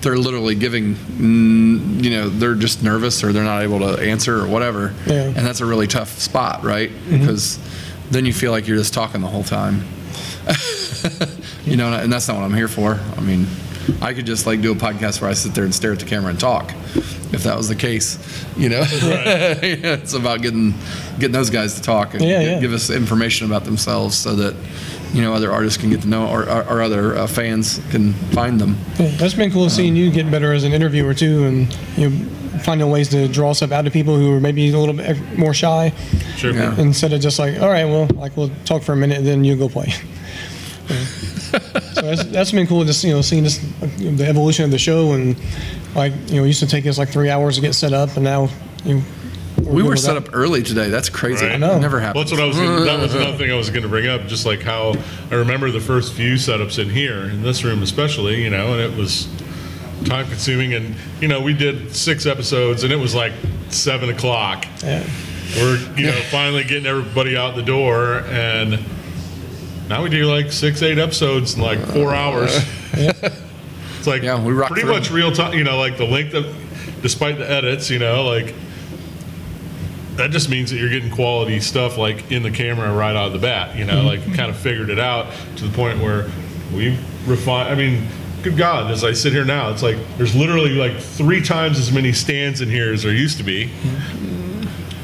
they're literally giving, mm, you know, they're just nervous or they're not able to answer or whatever, Yeah. Mm-hmm. and that's a really tough spot, right? Because then you feel like you're just talking the whole time, you know, and that's not what I'm here for. I mean, I could just like do a podcast where I sit there and stare at the camera and talk, if that was the case, you know. it's about getting getting those guys to talk and Yeah, gi- yeah. give us information about themselves so that you know other artists can get to know or, or, or other uh, fans can find them. Yeah, that's been cool seeing you get better as an interviewer too, and you know, finding ways to draw stuff out of people who are maybe a little bit more shy, Sure. Yeah. instead of just like, all right, well, like we'll talk for a minute and then you go play. Yeah. so that's, that's been cool, just you know, seeing this you know, the evolution of the show, and like you know, it used to take us like three hours to get set up, and now you. know, We good were set that. up early today. That's crazy. Right. I know. Never Well, happened. that's what I was. Gonna, that was another thing I was going to bring up. Just like how I remember the first few setups in here, in this room especially, you know, and it was time consuming. And you know, we did six episodes, and it was like seven o'clock. Yeah. We're you know finally getting everybody out the door, and now we do like six, eight episodes in like four hours. It's like Yeah, we rock pretty through much real time. You know, like the length of, despite the edits, you know, like that just means that you're getting quality stuff like in the camera right out of the bat. You know, Mm-hmm. like kind of figured it out to the point where we've refined. I mean, good God, as I sit here now, it's like there's literally like three times as many stands in here as there used to be,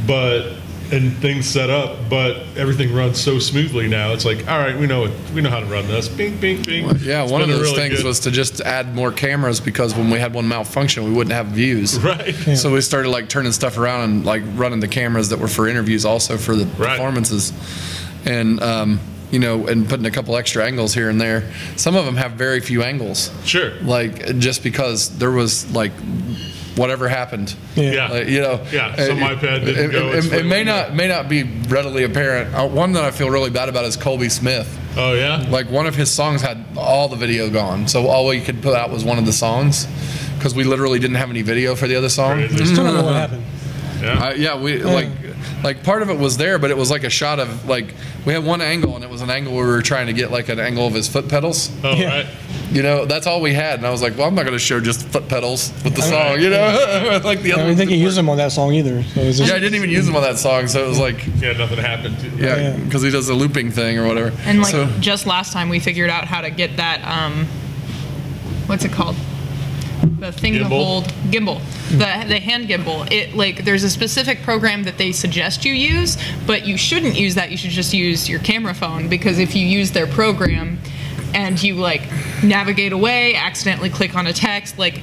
but and things set up, but everything runs so smoothly now. It's like, all right, we know it, we know how to run this. Bing, bing, bing. yeah, It's one of been those really things good- was to just add more cameras because when we had one malfunction, we wouldn't have views. right. So we started like turning stuff around and like running the cameras that were for interviews also for the Right. performances, and um, you know, and putting a couple extra angles here and there. Some of them have very few angles, Sure. like just because there was like whatever happened. Yeah. Yeah. Like, you know, Yeah, some uh, iPad didn't it, go it- it may way. not may not be readily apparent. Uh, one that I feel really bad about is Colby Smith. Oh yeah. Like one of his songs had all the video gone, so all we could put out was one of the songs because we literally didn't have any video for the other song. Crazy. Still don't know what happened. Yeah. Uh, yeah, we like like part of it was there, but it was like a shot of like we had one angle, and it was an angle where we were trying to get like an angle of his foot pedals. oh yeah. right. You know, that's all we had, and I was like, well, I'm not going to show just foot pedals with the Right. song. You know, like the other. I other. don't ones think he used them on that song either. So it was work. just, Yeah, I didn't even use them on that song, so it was like. Yeah, nothing happened. Yeah, Yeah. because he does the looping thing or whatever. And like so, just last time, we figured out how to get that. Um, what's it called? The thing to Gimbal? hold gimbal, the the hand gimbal. It like there's a specific program that they suggest you use, but you shouldn't use that. You should just use your camera phone because if you use their program and you like navigate away, accidentally click on a text, like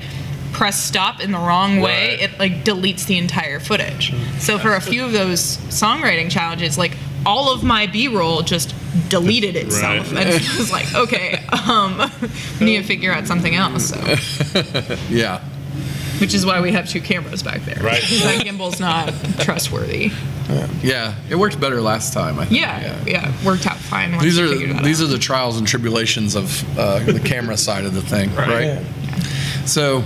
press stop in the wrong way, Right. it like deletes the entire footage. So for a few of those songwriting challenges, like all of my B-roll just deleted itself, Right. and it was like, okay, um, we need to figure out something else. So, yeah. which is why we have two cameras back there. Right. that gimbal's not trustworthy. Yeah, it worked better last time. I think. Yeah, yeah, worked out fine. Once These are these out. are the trials and tribulations of uh, the camera side of the thing, right? yeah. So,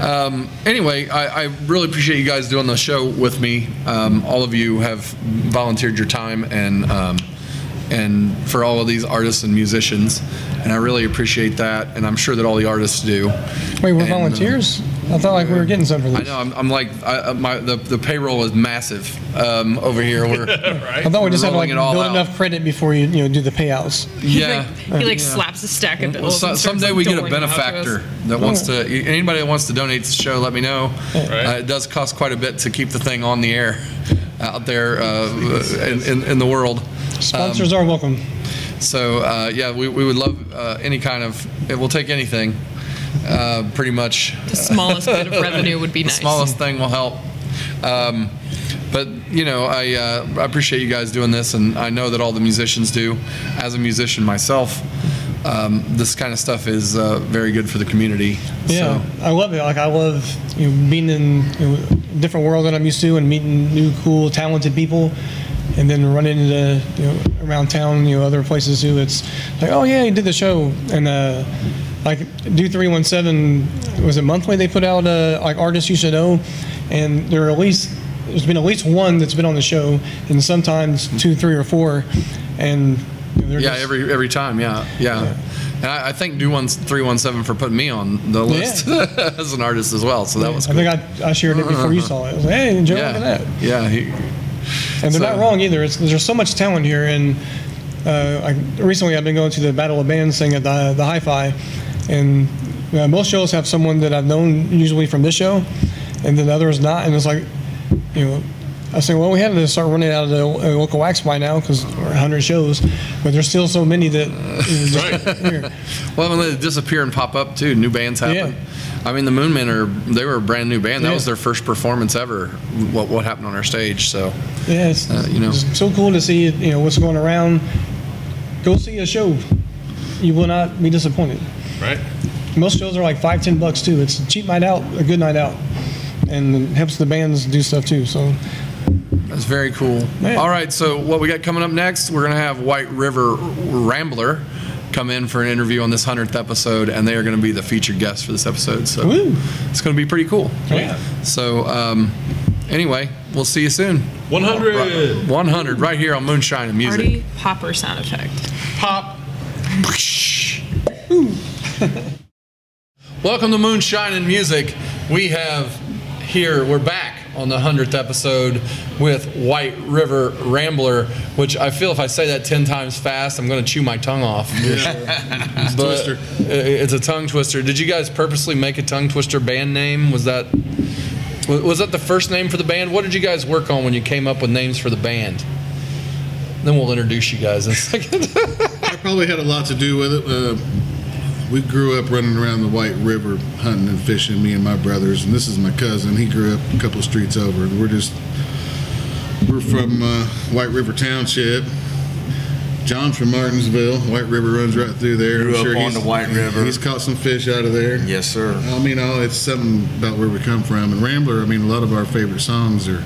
um, anyway, I, I really appreciate you guys doing the show with me. Um, all of you have volunteered your time and um, and for all of these artists and musicians, and I really appreciate that. And I'm sure that all the artists do. Wait, we're And, uh, volunteers? I thought like we were getting something for I this. know. I'm, I'm like I, uh, my the, the payroll is massive um, over here. We're Right. I thought we just had to like rolling it all build out. enough credit before you you know do the payouts. yeah. he like slaps a stack of bills. Well, so, and starts, someday like, we get a doling them out to us. benefactor that wants to. Anybody that wants to donate to the show, let me know. Right. Uh, it does cost quite a bit to keep the thing on the air out there uh, in, in, in the world. Sponsors are welcome. So uh, yeah, we, we would love uh, any kind of. It will take anything. Uh, pretty much, The smallest bit of revenue would be the nice. smallest thing will help. Um, but you know, I, uh, I appreciate you guys doing this, and I know that all the musicians do. As a musician myself, um, this kind of stuff is uh, very good for the community. Yeah, So, I love it. Like I love you know, being in you know, a different world that I'm used to and meeting new, cool, talented people, and then running into you know around town, you know, other places too. It's like, oh yeah, you did the show, and uh, like do three one seven was it monthly? They put out uh, like artists you should know, and there are at least there's been at least one that's been on the show, and sometimes two, three, or four, and. they're yeah, just- every every time, yeah, yeah. And I, I think do one three one seven for putting me on the list as an artist as well. So that was I think I, I shared it before you saw it. I was like, hey, look yeah, that. yeah. He, And they're not wrong either. It's, there's so much talent here. And uh, I, recently, I've been going to the Battle of Bands thing at the, the Hi-Fi, and uh, most shows have someone that I've known usually from this show, and then others not. And it's like, you know, I say, well, we had to start running out of the uh, local wax by now because we're 100 shows, but there's still so many that. You know, here. well, when they disappear and pop up too, new bands happen. Yeah. I mean, the Moonmen are they were a brand new band. That Yeah. was their first performance ever. What what happened on our stage? So Yeah, it's, Uh, you know. it's so cool to see you know what's going around. Go see a show. You will not be disappointed. Right? Most shows are like five, ten bucks too. It's a cheap night out, a good night out, and it helps the bands do stuff too. So That's very cool. Man. All right, so what we got coming up next? We're gonna have White River Rambler come in for an interview on this hundredth episode, and they are gonna be the featured guest for this episode. So Woo. it's gonna be pretty cool. yeah, So um, anyway, we'll see you soon. 100. 100 right here on Moonshine and Music. Party popper sound effect. Pop. Welcome to Moonshine and Music. We have here, we're back on the 100th episode with White River Rambler, which I feel if I say that 10 times fast, I'm going to chew my tongue off. but twister. It's a tongue twister. Did you guys purposely make a tongue twister band name? Was that was that the first name for the band? What did you guys work on when you came up with names for the band? Then we'll introduce you guys in a second. That probably had a lot to do with it. Uh, we grew up running around the White River hunting and fishing, me and my brothers. And this is my cousin. He grew up a couple of streets over. And we're just, we're from uh, White River Township. John's from Martinsville. White River runs right through there. Grew I'm up on he's- the White River. He's caught some fish out of there. Yes, sir. I mean, all it's something about where we come from. And Rambler, I mean, a lot of our favorite songs are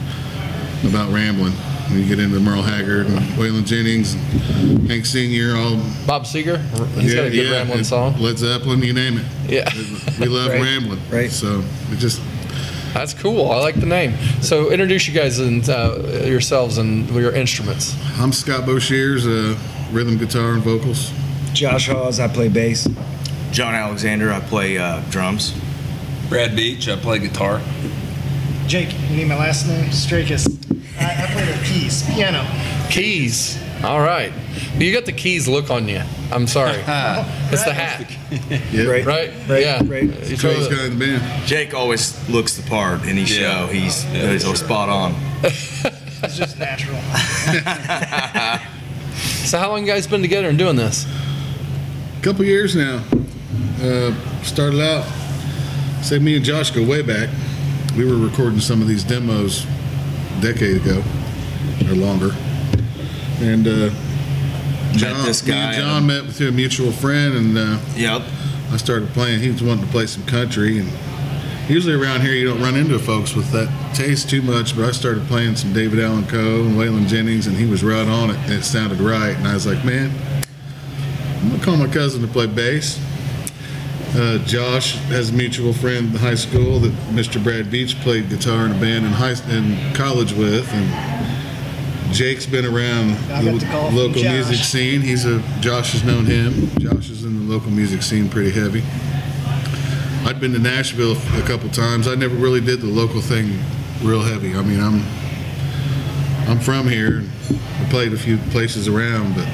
about rambling. When you get into Merle Haggard and Waylon Jennings and Hank Sr., all Bob Seger, he's got a good rambling and song. Led Zeppelin, you name it. Yeah. We love Right, rambling. right. So it just That's cool. I like the name. So introduce you guys and uh, yourselves and your instruments. I'm Scott Boshears, uh, rhythm guitar and vocals. Josh Hawes, I play bass. John Alexander, I play uh, drums. Brad Beach, I play guitar. Jake, you need my last name? Strakis. I, I play the keys, piano. Keys. All right. You got the keys look on you. I'm sorry. it's the hat, Yeah. Right. right? Right, Yeah. right. You throw Coolest the- guy in the band. Jake always looks the part in any Yeah. show. He's, Yeah, he's sure. spot on. It's just natural. so how long you guys been together and doing this? A couple years now. Uh, started out, say me and Josh go way back. We were recording some of these demos a decade ago or longer. And uh, John, this me guy and John met with a mutual friend, and uh, Yep. I started playing. He was wanting to play some country, and usually around here you don't run into folks with that taste too much. But I started playing some David Allan Coe and Waylon Jennings, and he was right on it, and it sounded right. And I was like, man, I'm gonna call my cousin to play bass. Uh, Josh has a mutual friend in high school that Mr. Brad Beach played guitar in a band in high in college with, and Jake's been around the call the from local music scene. He's a Josh has known him. Josh is in the local music scene pretty heavy. I'd been to Nashville a couple times. I never really did the local thing real heavy. I mean, I'm I'm from here. I played a few places around, but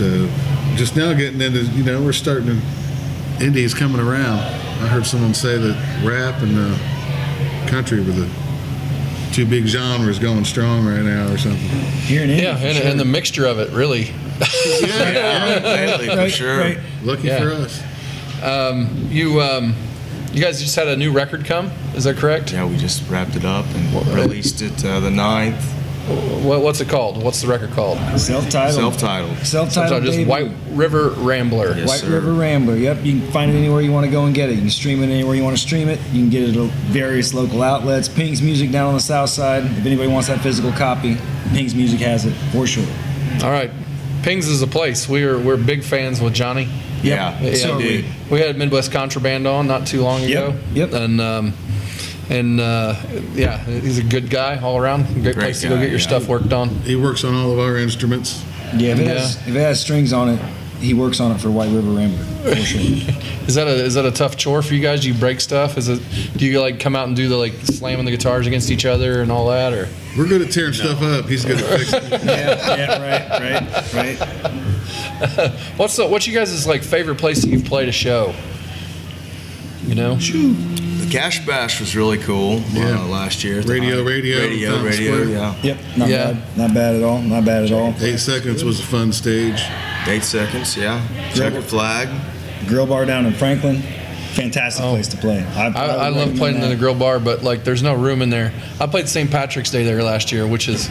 uh, just now getting into you know we're starting to indie's coming around. I heard someone say that rap and uh, country were the two big genres going strong right now or something. Here in Yeah, and, and the mixture of it really. Lately, for sure. Lucky Yeah. for us. You um, you guys just had a new record come. Is that correct? Yeah, we just wrapped it up and released it uh, the 9th. What, what's it called? What's the record called? Self-titled. Self-titled. Self-titled. just baby. White River Rambler. Yes, White sir. River Rambler. Yep, you can find it anywhere you want to go and get it. You can stream it anywhere you want to stream it. You can get it at various local outlets. Ping's Music down on the south side. If anybody wants that physical copy, Ping's Music has it for sure. All right. Pings is a place. We're we're big fans with Johnny. Yeah. Yeah, So we, we- we had Midwest Contraband on not too long ago. yep. And um, and uh, yeah, he's a good guy all around. Great, place to go guy, get your yeah. stuff worked on. He works on all of our instruments. Yeah, if it, Yeah. Has, if it has strings on it, he works on it for White River Rambler for sure. Is that a is that a tough chore for you guys? Do you break stuff? Is it do you like come out and do the like slamming the guitars against each other and all that or? We're good at tearing stuff up. He's good at fixing it. yeah, yeah, right, right, right. What's the, what's you guys' like favorite place that you've played a show? You know, The Cash Bash was really cool Yeah. uh, last year. Radio, High- radio, radio, radio. Square. Yeah, Yep, not Yeah. bad. Not bad at all. Not bad at all. Eight seconds was a fun stage. eight seconds. Yeah, checkered flag. Grill bar down in Franklin. Fantastic place to play. I, I, I love recommend playing in the grill bar, but like there's no room in there. I played St. Patrick's Day there last year, which is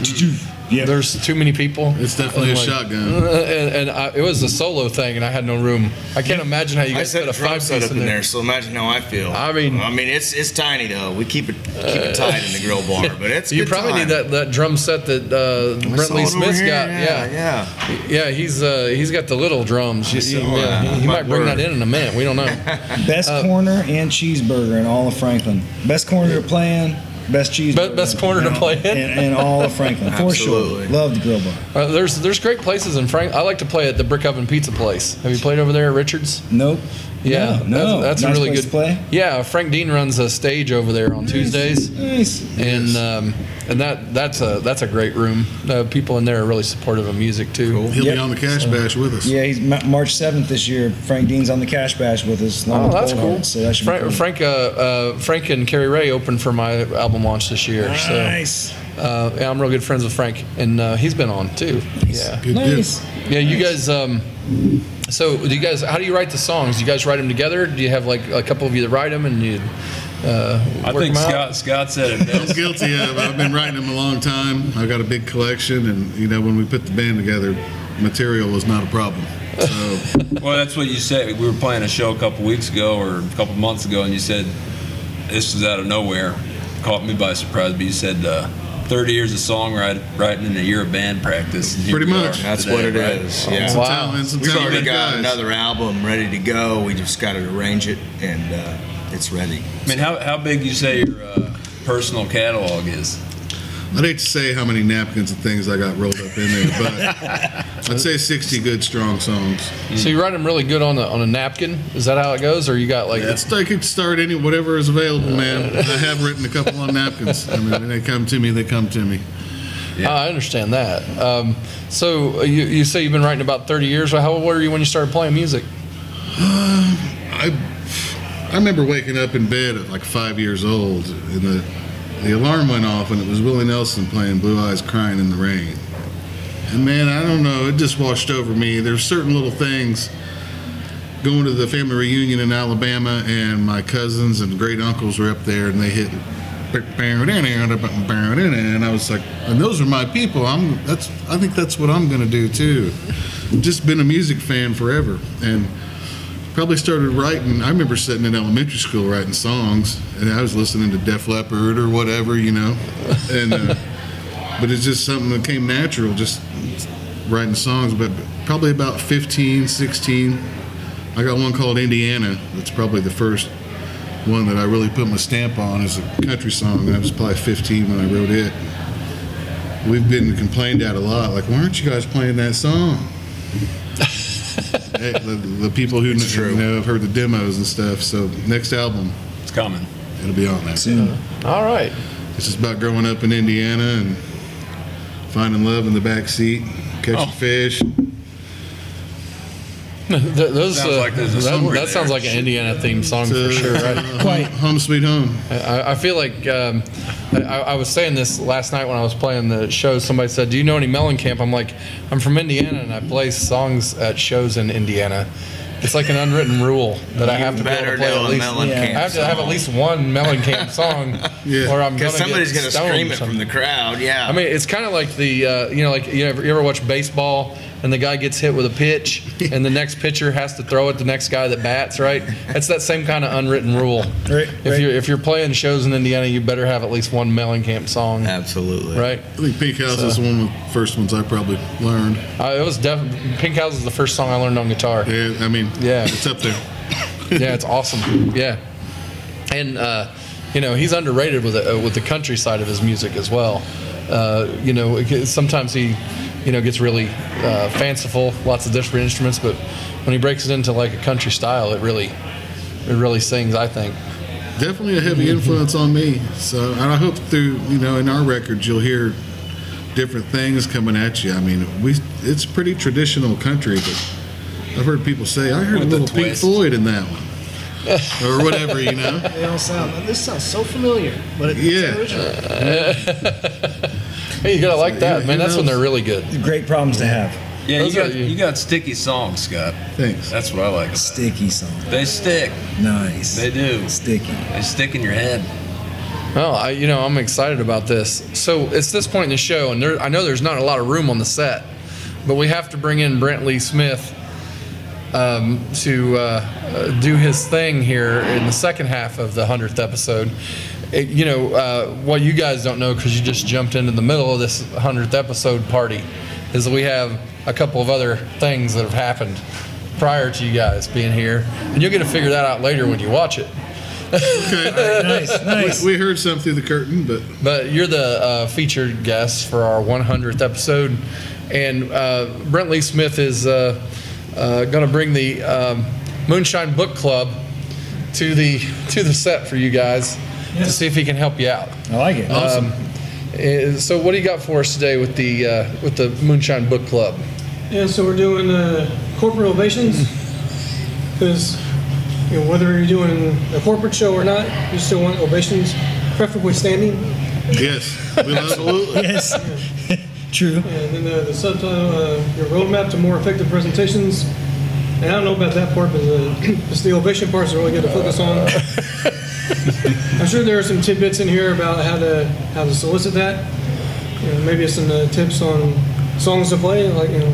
Yeah. there's too many people. It's definitely And, a like, shotgun. uh, and, and I, it was a solo thing, and I had no room. I can't imagine how you guys set put a a five set up in there, so imagine how I feel. I mean- I mean, it's it's tiny though. We keep it keep it tight in the grill bar, but it's You good probably time. need that, that drum set that uh, I Brent Lee it over Smith's here, got. Yeah, Yeah, yeah. yeah. He's uh, he's got the little drums. You, saw you- yeah, he, he Might might bring work. that in in a minute. We don't know. Best Uh, corner and cheeseburger in all of Franklin. Best corner to play in. Best cheeseburger. best corner to play in? in, in all of Franklin for Absolutely. sure. Love the grill bar. Uh, there's there's great places in Frank. I like to play at the Brick Oven Pizza Place. Have you played over there at Richards? Nope. Yeah, no, no. that's, that's Nice a really place good to play. Yeah, Frank Dean runs a stage over there on Tuesdays, Nice. and um, and that that's a that's a great room. Uh, people in there are really supportive of music too. He'll Yep. be on the cash bash with us. Yeah, he's Ma- March seventh this year. Frank Dean's on the Cash Bash with us. Oh, that's Bullheart, cool. So that Frank, cool. Frank, uh, uh, Frank and Carrie Ray opened for my album launch this year. Nice. So, uh, yeah, I'm real good friends with Frank, and uh, he's been on too. Yeah, Good Nice. deal. yeah. You guys, um, so do you guys? How do you write the songs? Do you guys write them together? Do you have like a couple of you that write them, and you? Uh, I think think 'em out? Scott Scott said it I'm guilty of it. I've been writing them a long time. I've got a big collection, and you know, when we put the band together, material was not a problem. So Well, that's what you said. We were playing a show a couple weeks ago or a couple months ago, and you said this was out of nowhere. Caught me by surprise, but you said uh, 30 years of songwriting writing and a year of band practice. Pretty much. That's today, what it right? is. Yeah. some Wow. talent, some We've already got guys. another album ready to go. We just got to arrange it, and uh, it's ready. I mean, how, how big you say your uh, personal catalog is? I'd hate to say how many napkins and things I got rolled up in there, but I'd say 60 good, strong songs. So you write them really good on a on a napkin? Is that how it goes, or you got like? It's I could start any whatever is available, man. I have written a couple on napkins. I mean, when they come to me, they come to me. Oh, I understand that. Um, so you, you say you've been writing about 30 years. Well, How old were you when you started playing music? I I remember waking up in bed at like five years old, and the the alarm went off, and it was Willie Nelson playing "Blue Eyes Crying in the Rain." And man, I don't know, it just washed over me. There's certain little things. Going to the family reunion in Alabama, and my cousins and great uncles were up there, and they hit. And I was like, and those are my people. I'm. That's. I think that's what I'm to do too. Just been a music fan forever, and probably started writing. I remember sitting in elementary school writing songs, and I was listening to Def Leppard or whatever, you know. And uh, but it's just something that came natural, just writing songs. But probably about 15, 16, I got one called Indiana. That's probably the first one that I really put my stamp on as a country song. And I was probably 15 when I wrote it. We've been complained at a lot, like, why aren't you guys playing that song? Hey, the, the people who It's true. you know have heard the demos and stuff. So next album, It's coming. it'll be on there. Soon. All right. This is about growing up in Indiana and finding love in the back seat, catching Oh. fish. Th- those, Sounds uh, like there's a that, summary that sounds there. like an Indiana themed song for sure, right? Quite home sweet home. I, I feel like um, I, I was saying this last night when I was playing the show. Somebody said, "Do you know any Mellencamp?" I'm like, "I'm from Indiana and I play songs at shows in Indiana." It's like an unwritten rule that I have to be able better to play know at a least. Mellencamp I have to have at song. least one Mellencamp song, Yeah. or I'm Because gonna somebody's get going to stoned scream it from something. the crowd. Yeah. I mean, it's kind of like the uh, you know, like you ever, you ever watch baseball and the guy gets hit with a pitch, and the next pitcher has to throw it the next guy that bats, right? It's that same kind of unwritten rule. Right, If right. you're if you're playing shows in Indiana, you better have at least one Mellencamp song, absolutely. right? I think Pink House is one of the first ones I probably learned. Uh, it was definitely Pink House is the first song I learned on guitar. Yeah, I mean, Yeah. it's up there. yeah, it's awesome. Yeah, and uh, you know he's underrated with the, uh, with the country side of his music as well. Uh, you know, sometimes he, you know, gets really uh, fanciful, lots of different instruments, but when he breaks it into like a country style, it really, it really sings. I think. Definitely a heavy influence on me. So, and I hope through you know in our records you'll hear different things coming at you. I mean, we it's pretty traditional country, but I've heard people say I heard a With the little Pink. Floyd in that one. or whatever, you know. They don't sound. This sounds so familiar, but it's Yeah. original. Hey, you gotta like that, man. That's when they're really good. Great problems to have. Yeah, you Those got you- you got sticky songs, Scott. Thanks. That's what I like. about it. Sticky song. They stick. Nice. They do. Sticky. They stick in your head. Well, I, you know, I'm excited about this. So it's this point in the show, and there, I know there's not a lot of room on the set, but we have to bring in Brent Lee Smith um, to uh, uh, do his thing here in the second half of the hundredth episode. It- you know, uh, what you guys don't know because you just jumped into the middle of this hundredth episode party is that we have a couple of other things that have happened prior to you guys being here, and you'll get to figure that out later when you watch it. Okay. Nice, nice. we heard some through the curtain, but But you're the uh, featured guest for our 100th episode, and uh, Brent Lee Smith is uh, uh, going to bring the um, Moonshine Book Club to the to the set for you guys to see if he can help you out. I like it. Um, eh, so, what do you got for us today with the uh, with the Moonshine Book Club? Yeah, so we're doing uh, corporate ovations because you know whether you're doing a corporate show or not, you still want ovations, preferably standing. yes, absolutely. yes. True. And then uh, the subtitle, uh, your roadmap to more effective presentations. And I don't know about that part, but the, it's the ovation parts are really good to focus on. I'm sure there are some tidbits in here about how to how to solicit that. You know, maybe some uh, tips on songs to play, like you know,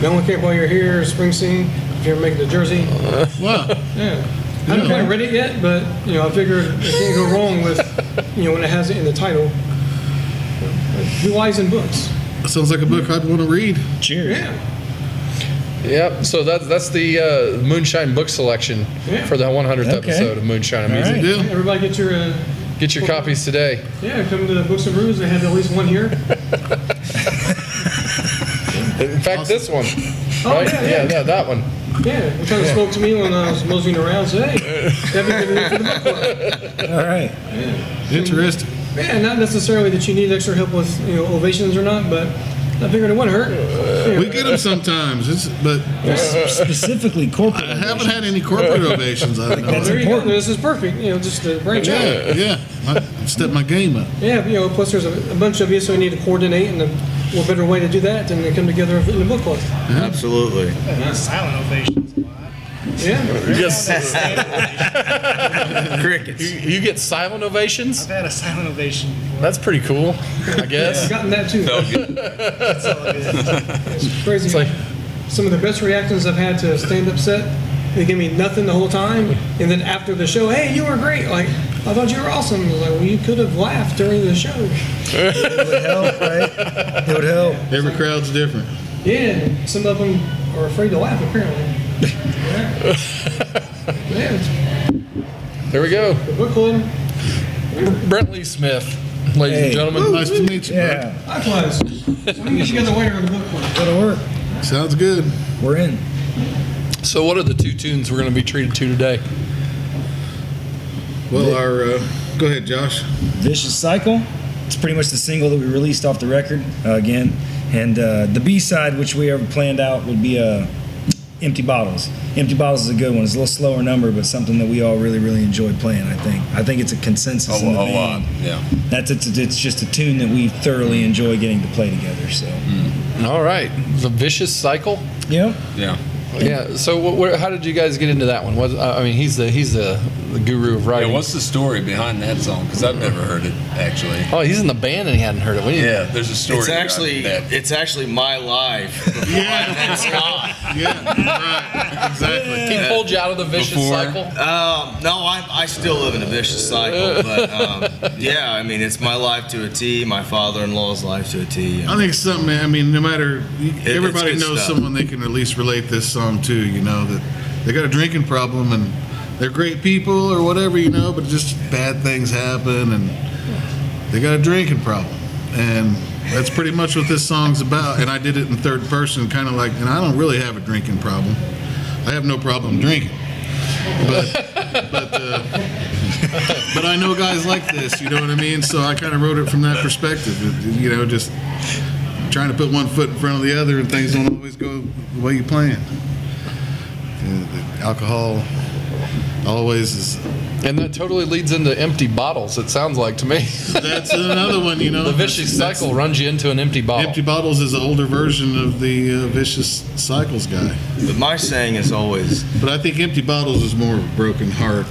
Mellencamp while you're here, Springsteen, if you're making the jersey. Wow. Yeah. I haven't quite read it yet, but you know, I figured it can't go wrong with you know when it has it in the title. Be lies in books. Sounds like a book I'd want to read. Cheers. Yeah. Yep. So that's that's the uh, Moonshine book selection Yeah. for the 100th Okay. episode of Moonshine and All Music. right. Deal. Everybody get your uh, Get your copies today. yeah. Come to the Books and Brews. They have at least one here. In fact, this one. Oh, right? yeah, yeah, yeah. yeah, that one. Yeah, it kind of spoke to me when I was moseying around. Said, "Hey, that'd be good for the book club." All right. Interesting. Yeah, not necessarily that you need extra help with you know ovations or not, but I figured it wouldn't hurt. We get them sometimes, it's, but Specifically corporate. I haven't had any corporate ovations. I don't know. That's there you go. important. This is perfect. You know, just to branch out. Yeah, yeah. I step my game up. Yeah, you know, plus there's a, a bunch of you, so we need to coordinate, and a, what better way to do that than to come together in the book club. Absolutely. Silent ovations. A lot. Yeah. Yes. Crickets. You, you get silent ovations? I've had a silent ovation before. That's pretty cool, I guess. I've gotten that too. Felt good. That's all it is. It's crazy. It's like, Some of the best reactions I've had to a stand-up set, they give me nothing the whole time, and then after the show, hey, you were great. Like, I thought you were awesome. I was like, well, you could have laughed during the show. It would help, right? It would help. Every crowd's different. Yeah, some of them are afraid to laugh, apparently. Yeah, it's there we go. the book club. Brent Lee Smith, ladies Hey. and gentlemen. Nice to meet you. bud. Yeah. Likewise. So we can get together later in the book club. That'll work. Sounds good. We're in. So, what are the two tunes we're going to be treated to today? Well, our uh, go ahead, Josh. Vicious Cycle. It's pretty much the single that we released off the record uh, again. And uh, the B side, which we have planned out, would be uh, Empty Bottles. Empty Bottles is a good one. It's a little slower number, but something that we all really, really enjoy playing. I think. I think it's a consensus A, in the a band. lot. Yeah. That's it's, it's just a tune that we thoroughly enjoy getting to play together. So, hmm. All right. The Vicious Cycle. yeah. Yeah. Yeah. So, wh- where, how did you guys get into that one? What, I mean, he's the he's the, the guru of Yeah, writing. what's the story behind that song? Because I've never heard it actually. oh, he's in the band and he hadn't heard it. We Yeah, there's a story. It's actually that. it's actually my life. before I met Scott. Yeah, right, exactly. He pulled you out of the vicious Before- cycle. Um, no, I, I still live in a vicious cycle, but um, yeah, I mean it's my life to a T. My father-in-law's life to a T. I think it's something. I mean, no matter it's everybody good knows stuff. someone they can at least relate this song to. You know that they got a drinking problem and they're great people or whatever. You know, but just bad things happen and they got a drinking problem, and that's pretty much what this song's about. And I did it in third person, kind of like, and I don't really have a drinking problem. I have no problem drinking, but but. Uh, but I know guys like this, you know what I mean? So I kind of wrote it from that perspective. You know, just trying to put one foot in front of the other, and things don't always go the way you plan. The- the alcohol always is. And that totally leads into empty bottles. It sounds like to me. That's another one, you know. the vicious That's- cycle runs you into an empty bottle. Empty bottles is an older version of the uh, vicious cycles guy. But my saying is always But I think empty bottles is more of a broken heart.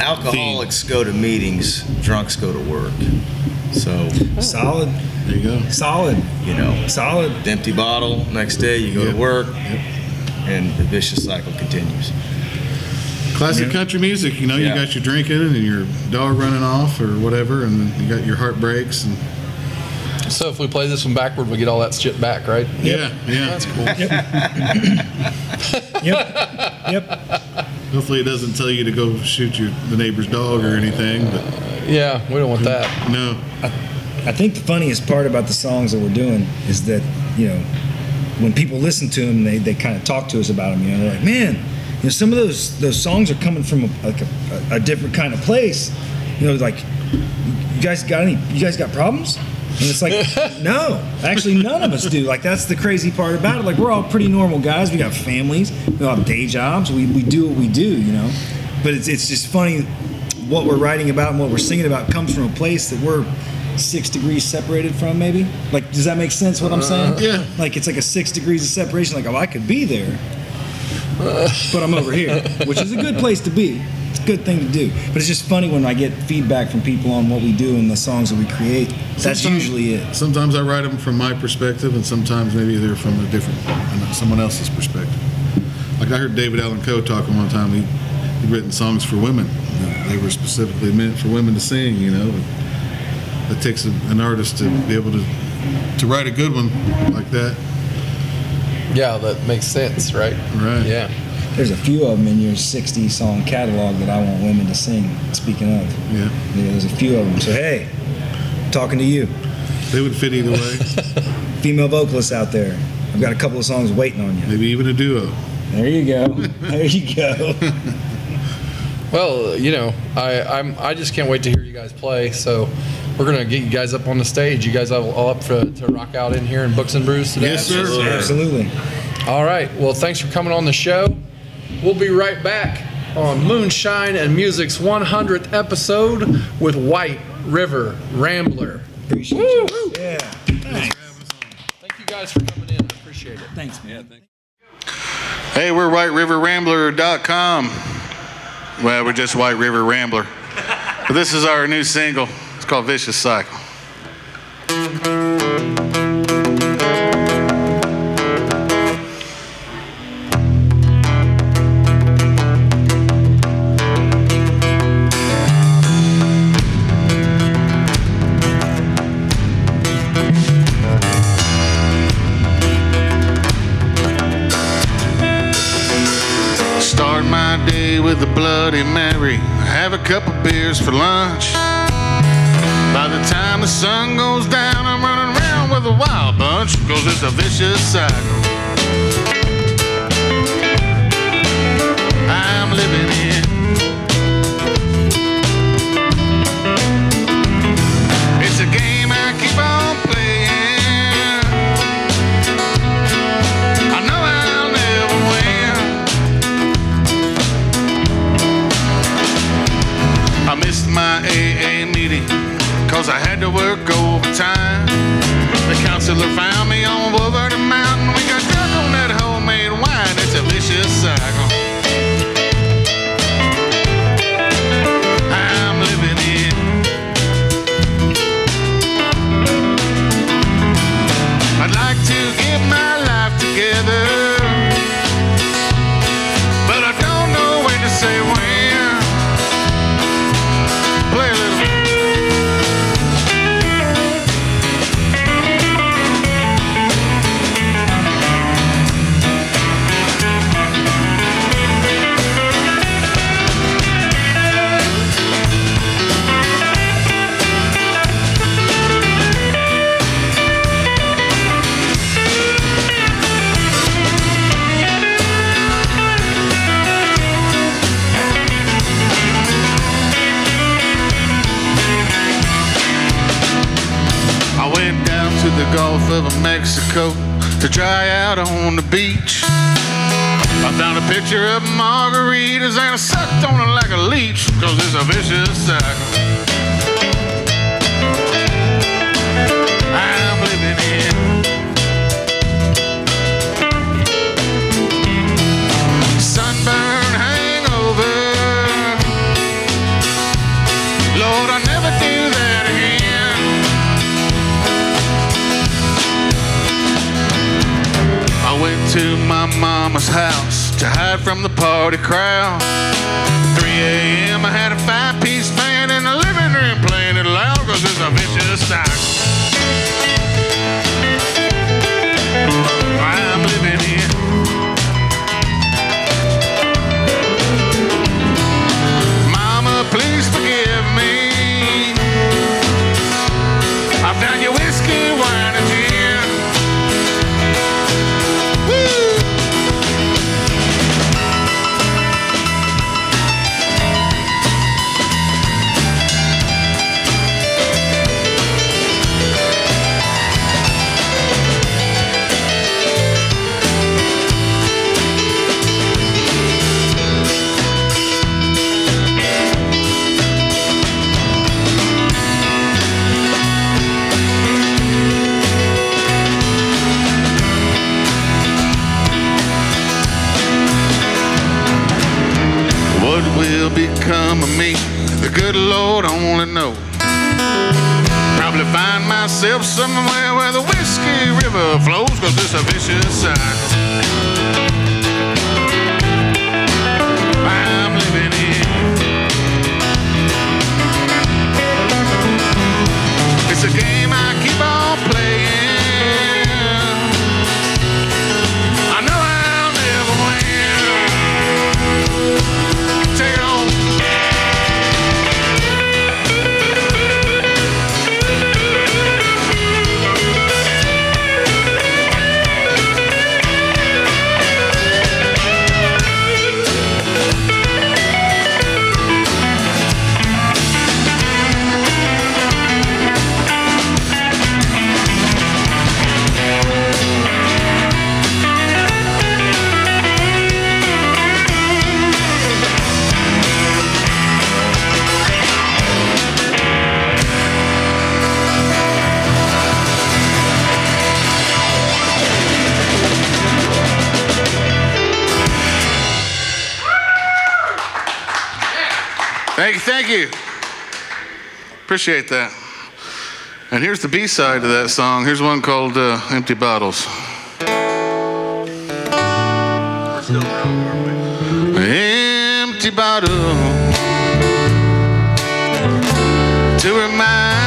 alcoholics go to meetings, drunks go to work. So Solid, There you go. solid, you know, solid. empty bottle. Next day you go Yep. to work, and the vicious cycle continues. Classic country music, you know, you got your drinking and your dog running off or whatever, and you got your heartbreaks and So if we play this one backward, we get all that shit back, right? yeah, yeah. That's cool. Yep, yep. Hopefully, it doesn't tell you to go shoot your the neighbor's dog or anything. But Yeah, we don't want that. no, I think the funniest part about the songs that we're doing is that, you know, when people listen to them, they, they kind of talk to us about them. You know, they're like, man, you know, some of those those songs are coming from a, like a, a, different kind of place. You know, like, you guys got any? You guys got problems? And it's like, no, actually, none of us do. Like, that's the crazy part about it. Like, we're all pretty normal guys. We got families. We all have day jobs. We, we do what we do, you know. But it's, it's just funny what we're writing about and what we're singing about comes from a place that we're six degrees separated from, maybe. Like, does that make sense what I'm saying? Uh, yeah. Like, it's like a six degrees of separation. Like, oh, I could be there, but I'm over here, which is a good place to be. It's a good thing to do. But it's just funny when I get feedback from people on what we do and the songs that we create. That's usually it. Sometimes I write them from my perspective, and sometimes maybe they're from a different, someone else's perspective. Like I heard David Allan Coe talking one time. He he'd written songs for women. They were specifically meant for women to sing. You know, it takes a, an artist to be able to to write a good one like that. Yeah, that makes sense, right? Right. Yeah. There's a few of them in your 60 song catalog that I want women to sing. Speaking of, Yeah, yeah, there's a few of them. So hey, talking to you, they would fit either way. female vocalists out there. I've got a couple of songs waiting on you. Maybe even a duo. There you go. There you go. Well, you know, I I'm I just can't wait to hear you guys play. So we're gonna get you guys up on the stage. You guys all, all up for, to rock out in here in Books and Brews today. Yes, sir. Absolutely. All right. Well, thanks for coming on the show. We'll be right back on Moonshine and Music's 100th episode with White River Rambler. Appreciate you. Yeah. Thank you guys for coming in. I appreciate it. Thanks, man. Yeah, thank Hey, we're WhiteRiverRambler.com. Well, we're just White River Rambler. But this is our new single. Called Vicious Cycle. Start my day with a Bloody Mary. Have a couple beers for lunch. By the time the sun goes down, I'm running around with a wild bunch. Cause it's a vicious cycle. I'm living in. It's a game I keep on playing. I know I'll never win. I missed my AA meeting cause I had to work overtime. The counselor found me on over the mountain. We got drunk on that homemade wine. It's a coat to dry out on the beach. I found a picture of margaritas and I sucked on it like a leech, cause it's a vicious cycle. Mama's house to hide from the party crowd. 3 a.m. I had a five-piece Appreciate that. And here's the B side of that song. Here's one called uh, Empty Bottles. Empty bottle to remind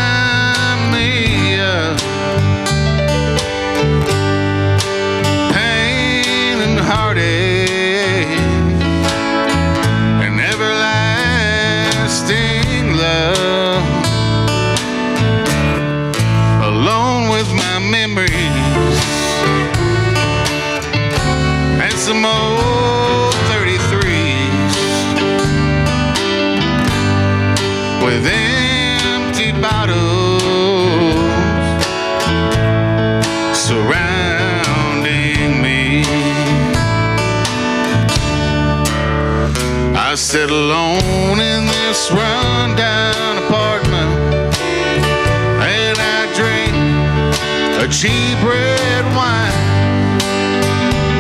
sit alone in this rundown apartment and I drink a cheap red wine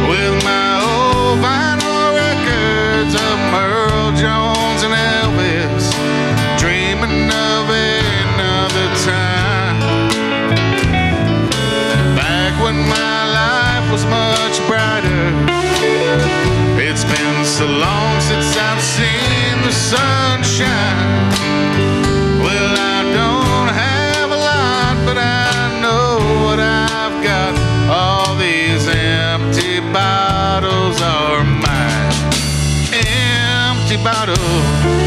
with my old vinyl records of Merle Jones and Elvis, dreaming of another time. Back when my life was much brighter. It's been so long since sunshine. Well, I don't have a lot, but I know what I've got. All these empty bottles are mine. Empty bottles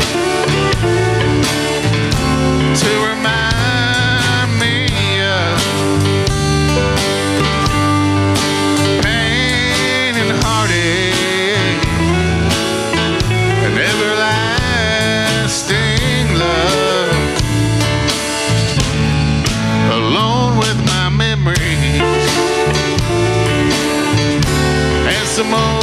some more.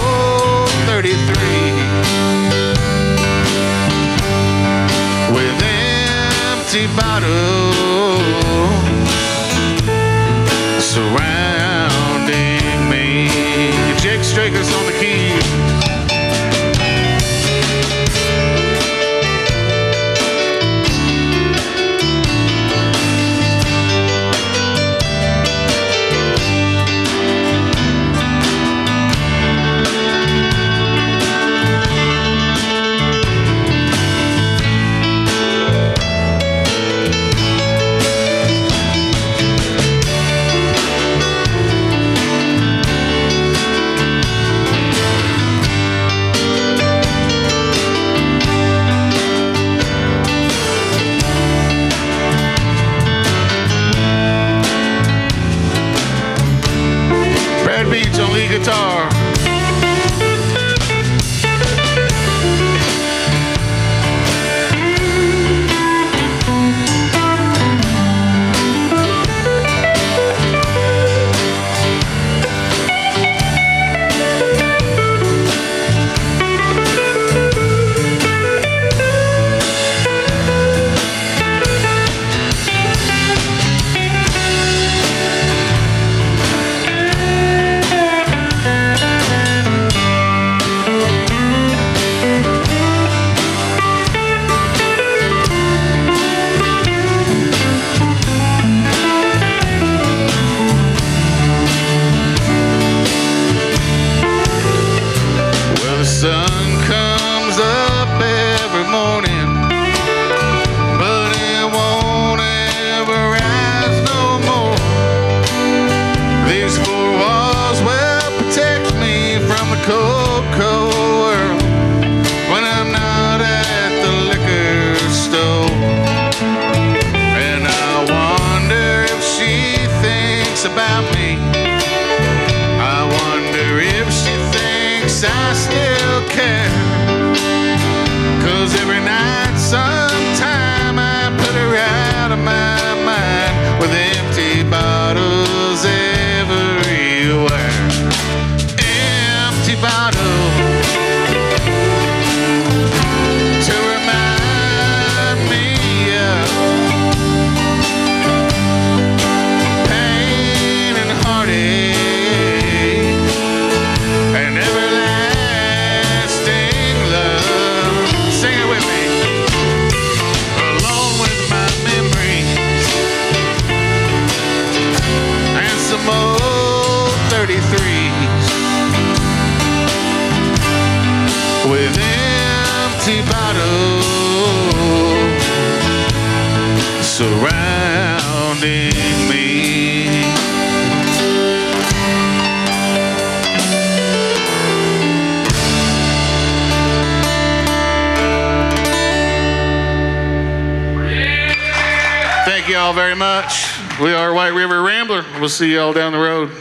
We'll see you all down the road.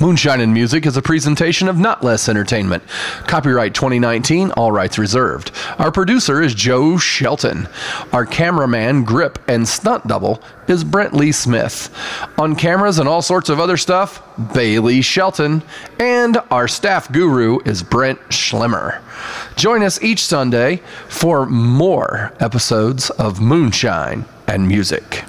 Moonshine and Music is a presentation of Not Less Entertainment. Copyright 2019, all rights reserved. Our producer is Joe Shelton. Our cameraman, grip, and stunt double is Brent Lee Smith. On cameras and all sorts of other stuff, Bailey Shelton. And our staff guru is Brent Schlimmer. Join us each Sunday for more episodes of Moonshine and Music.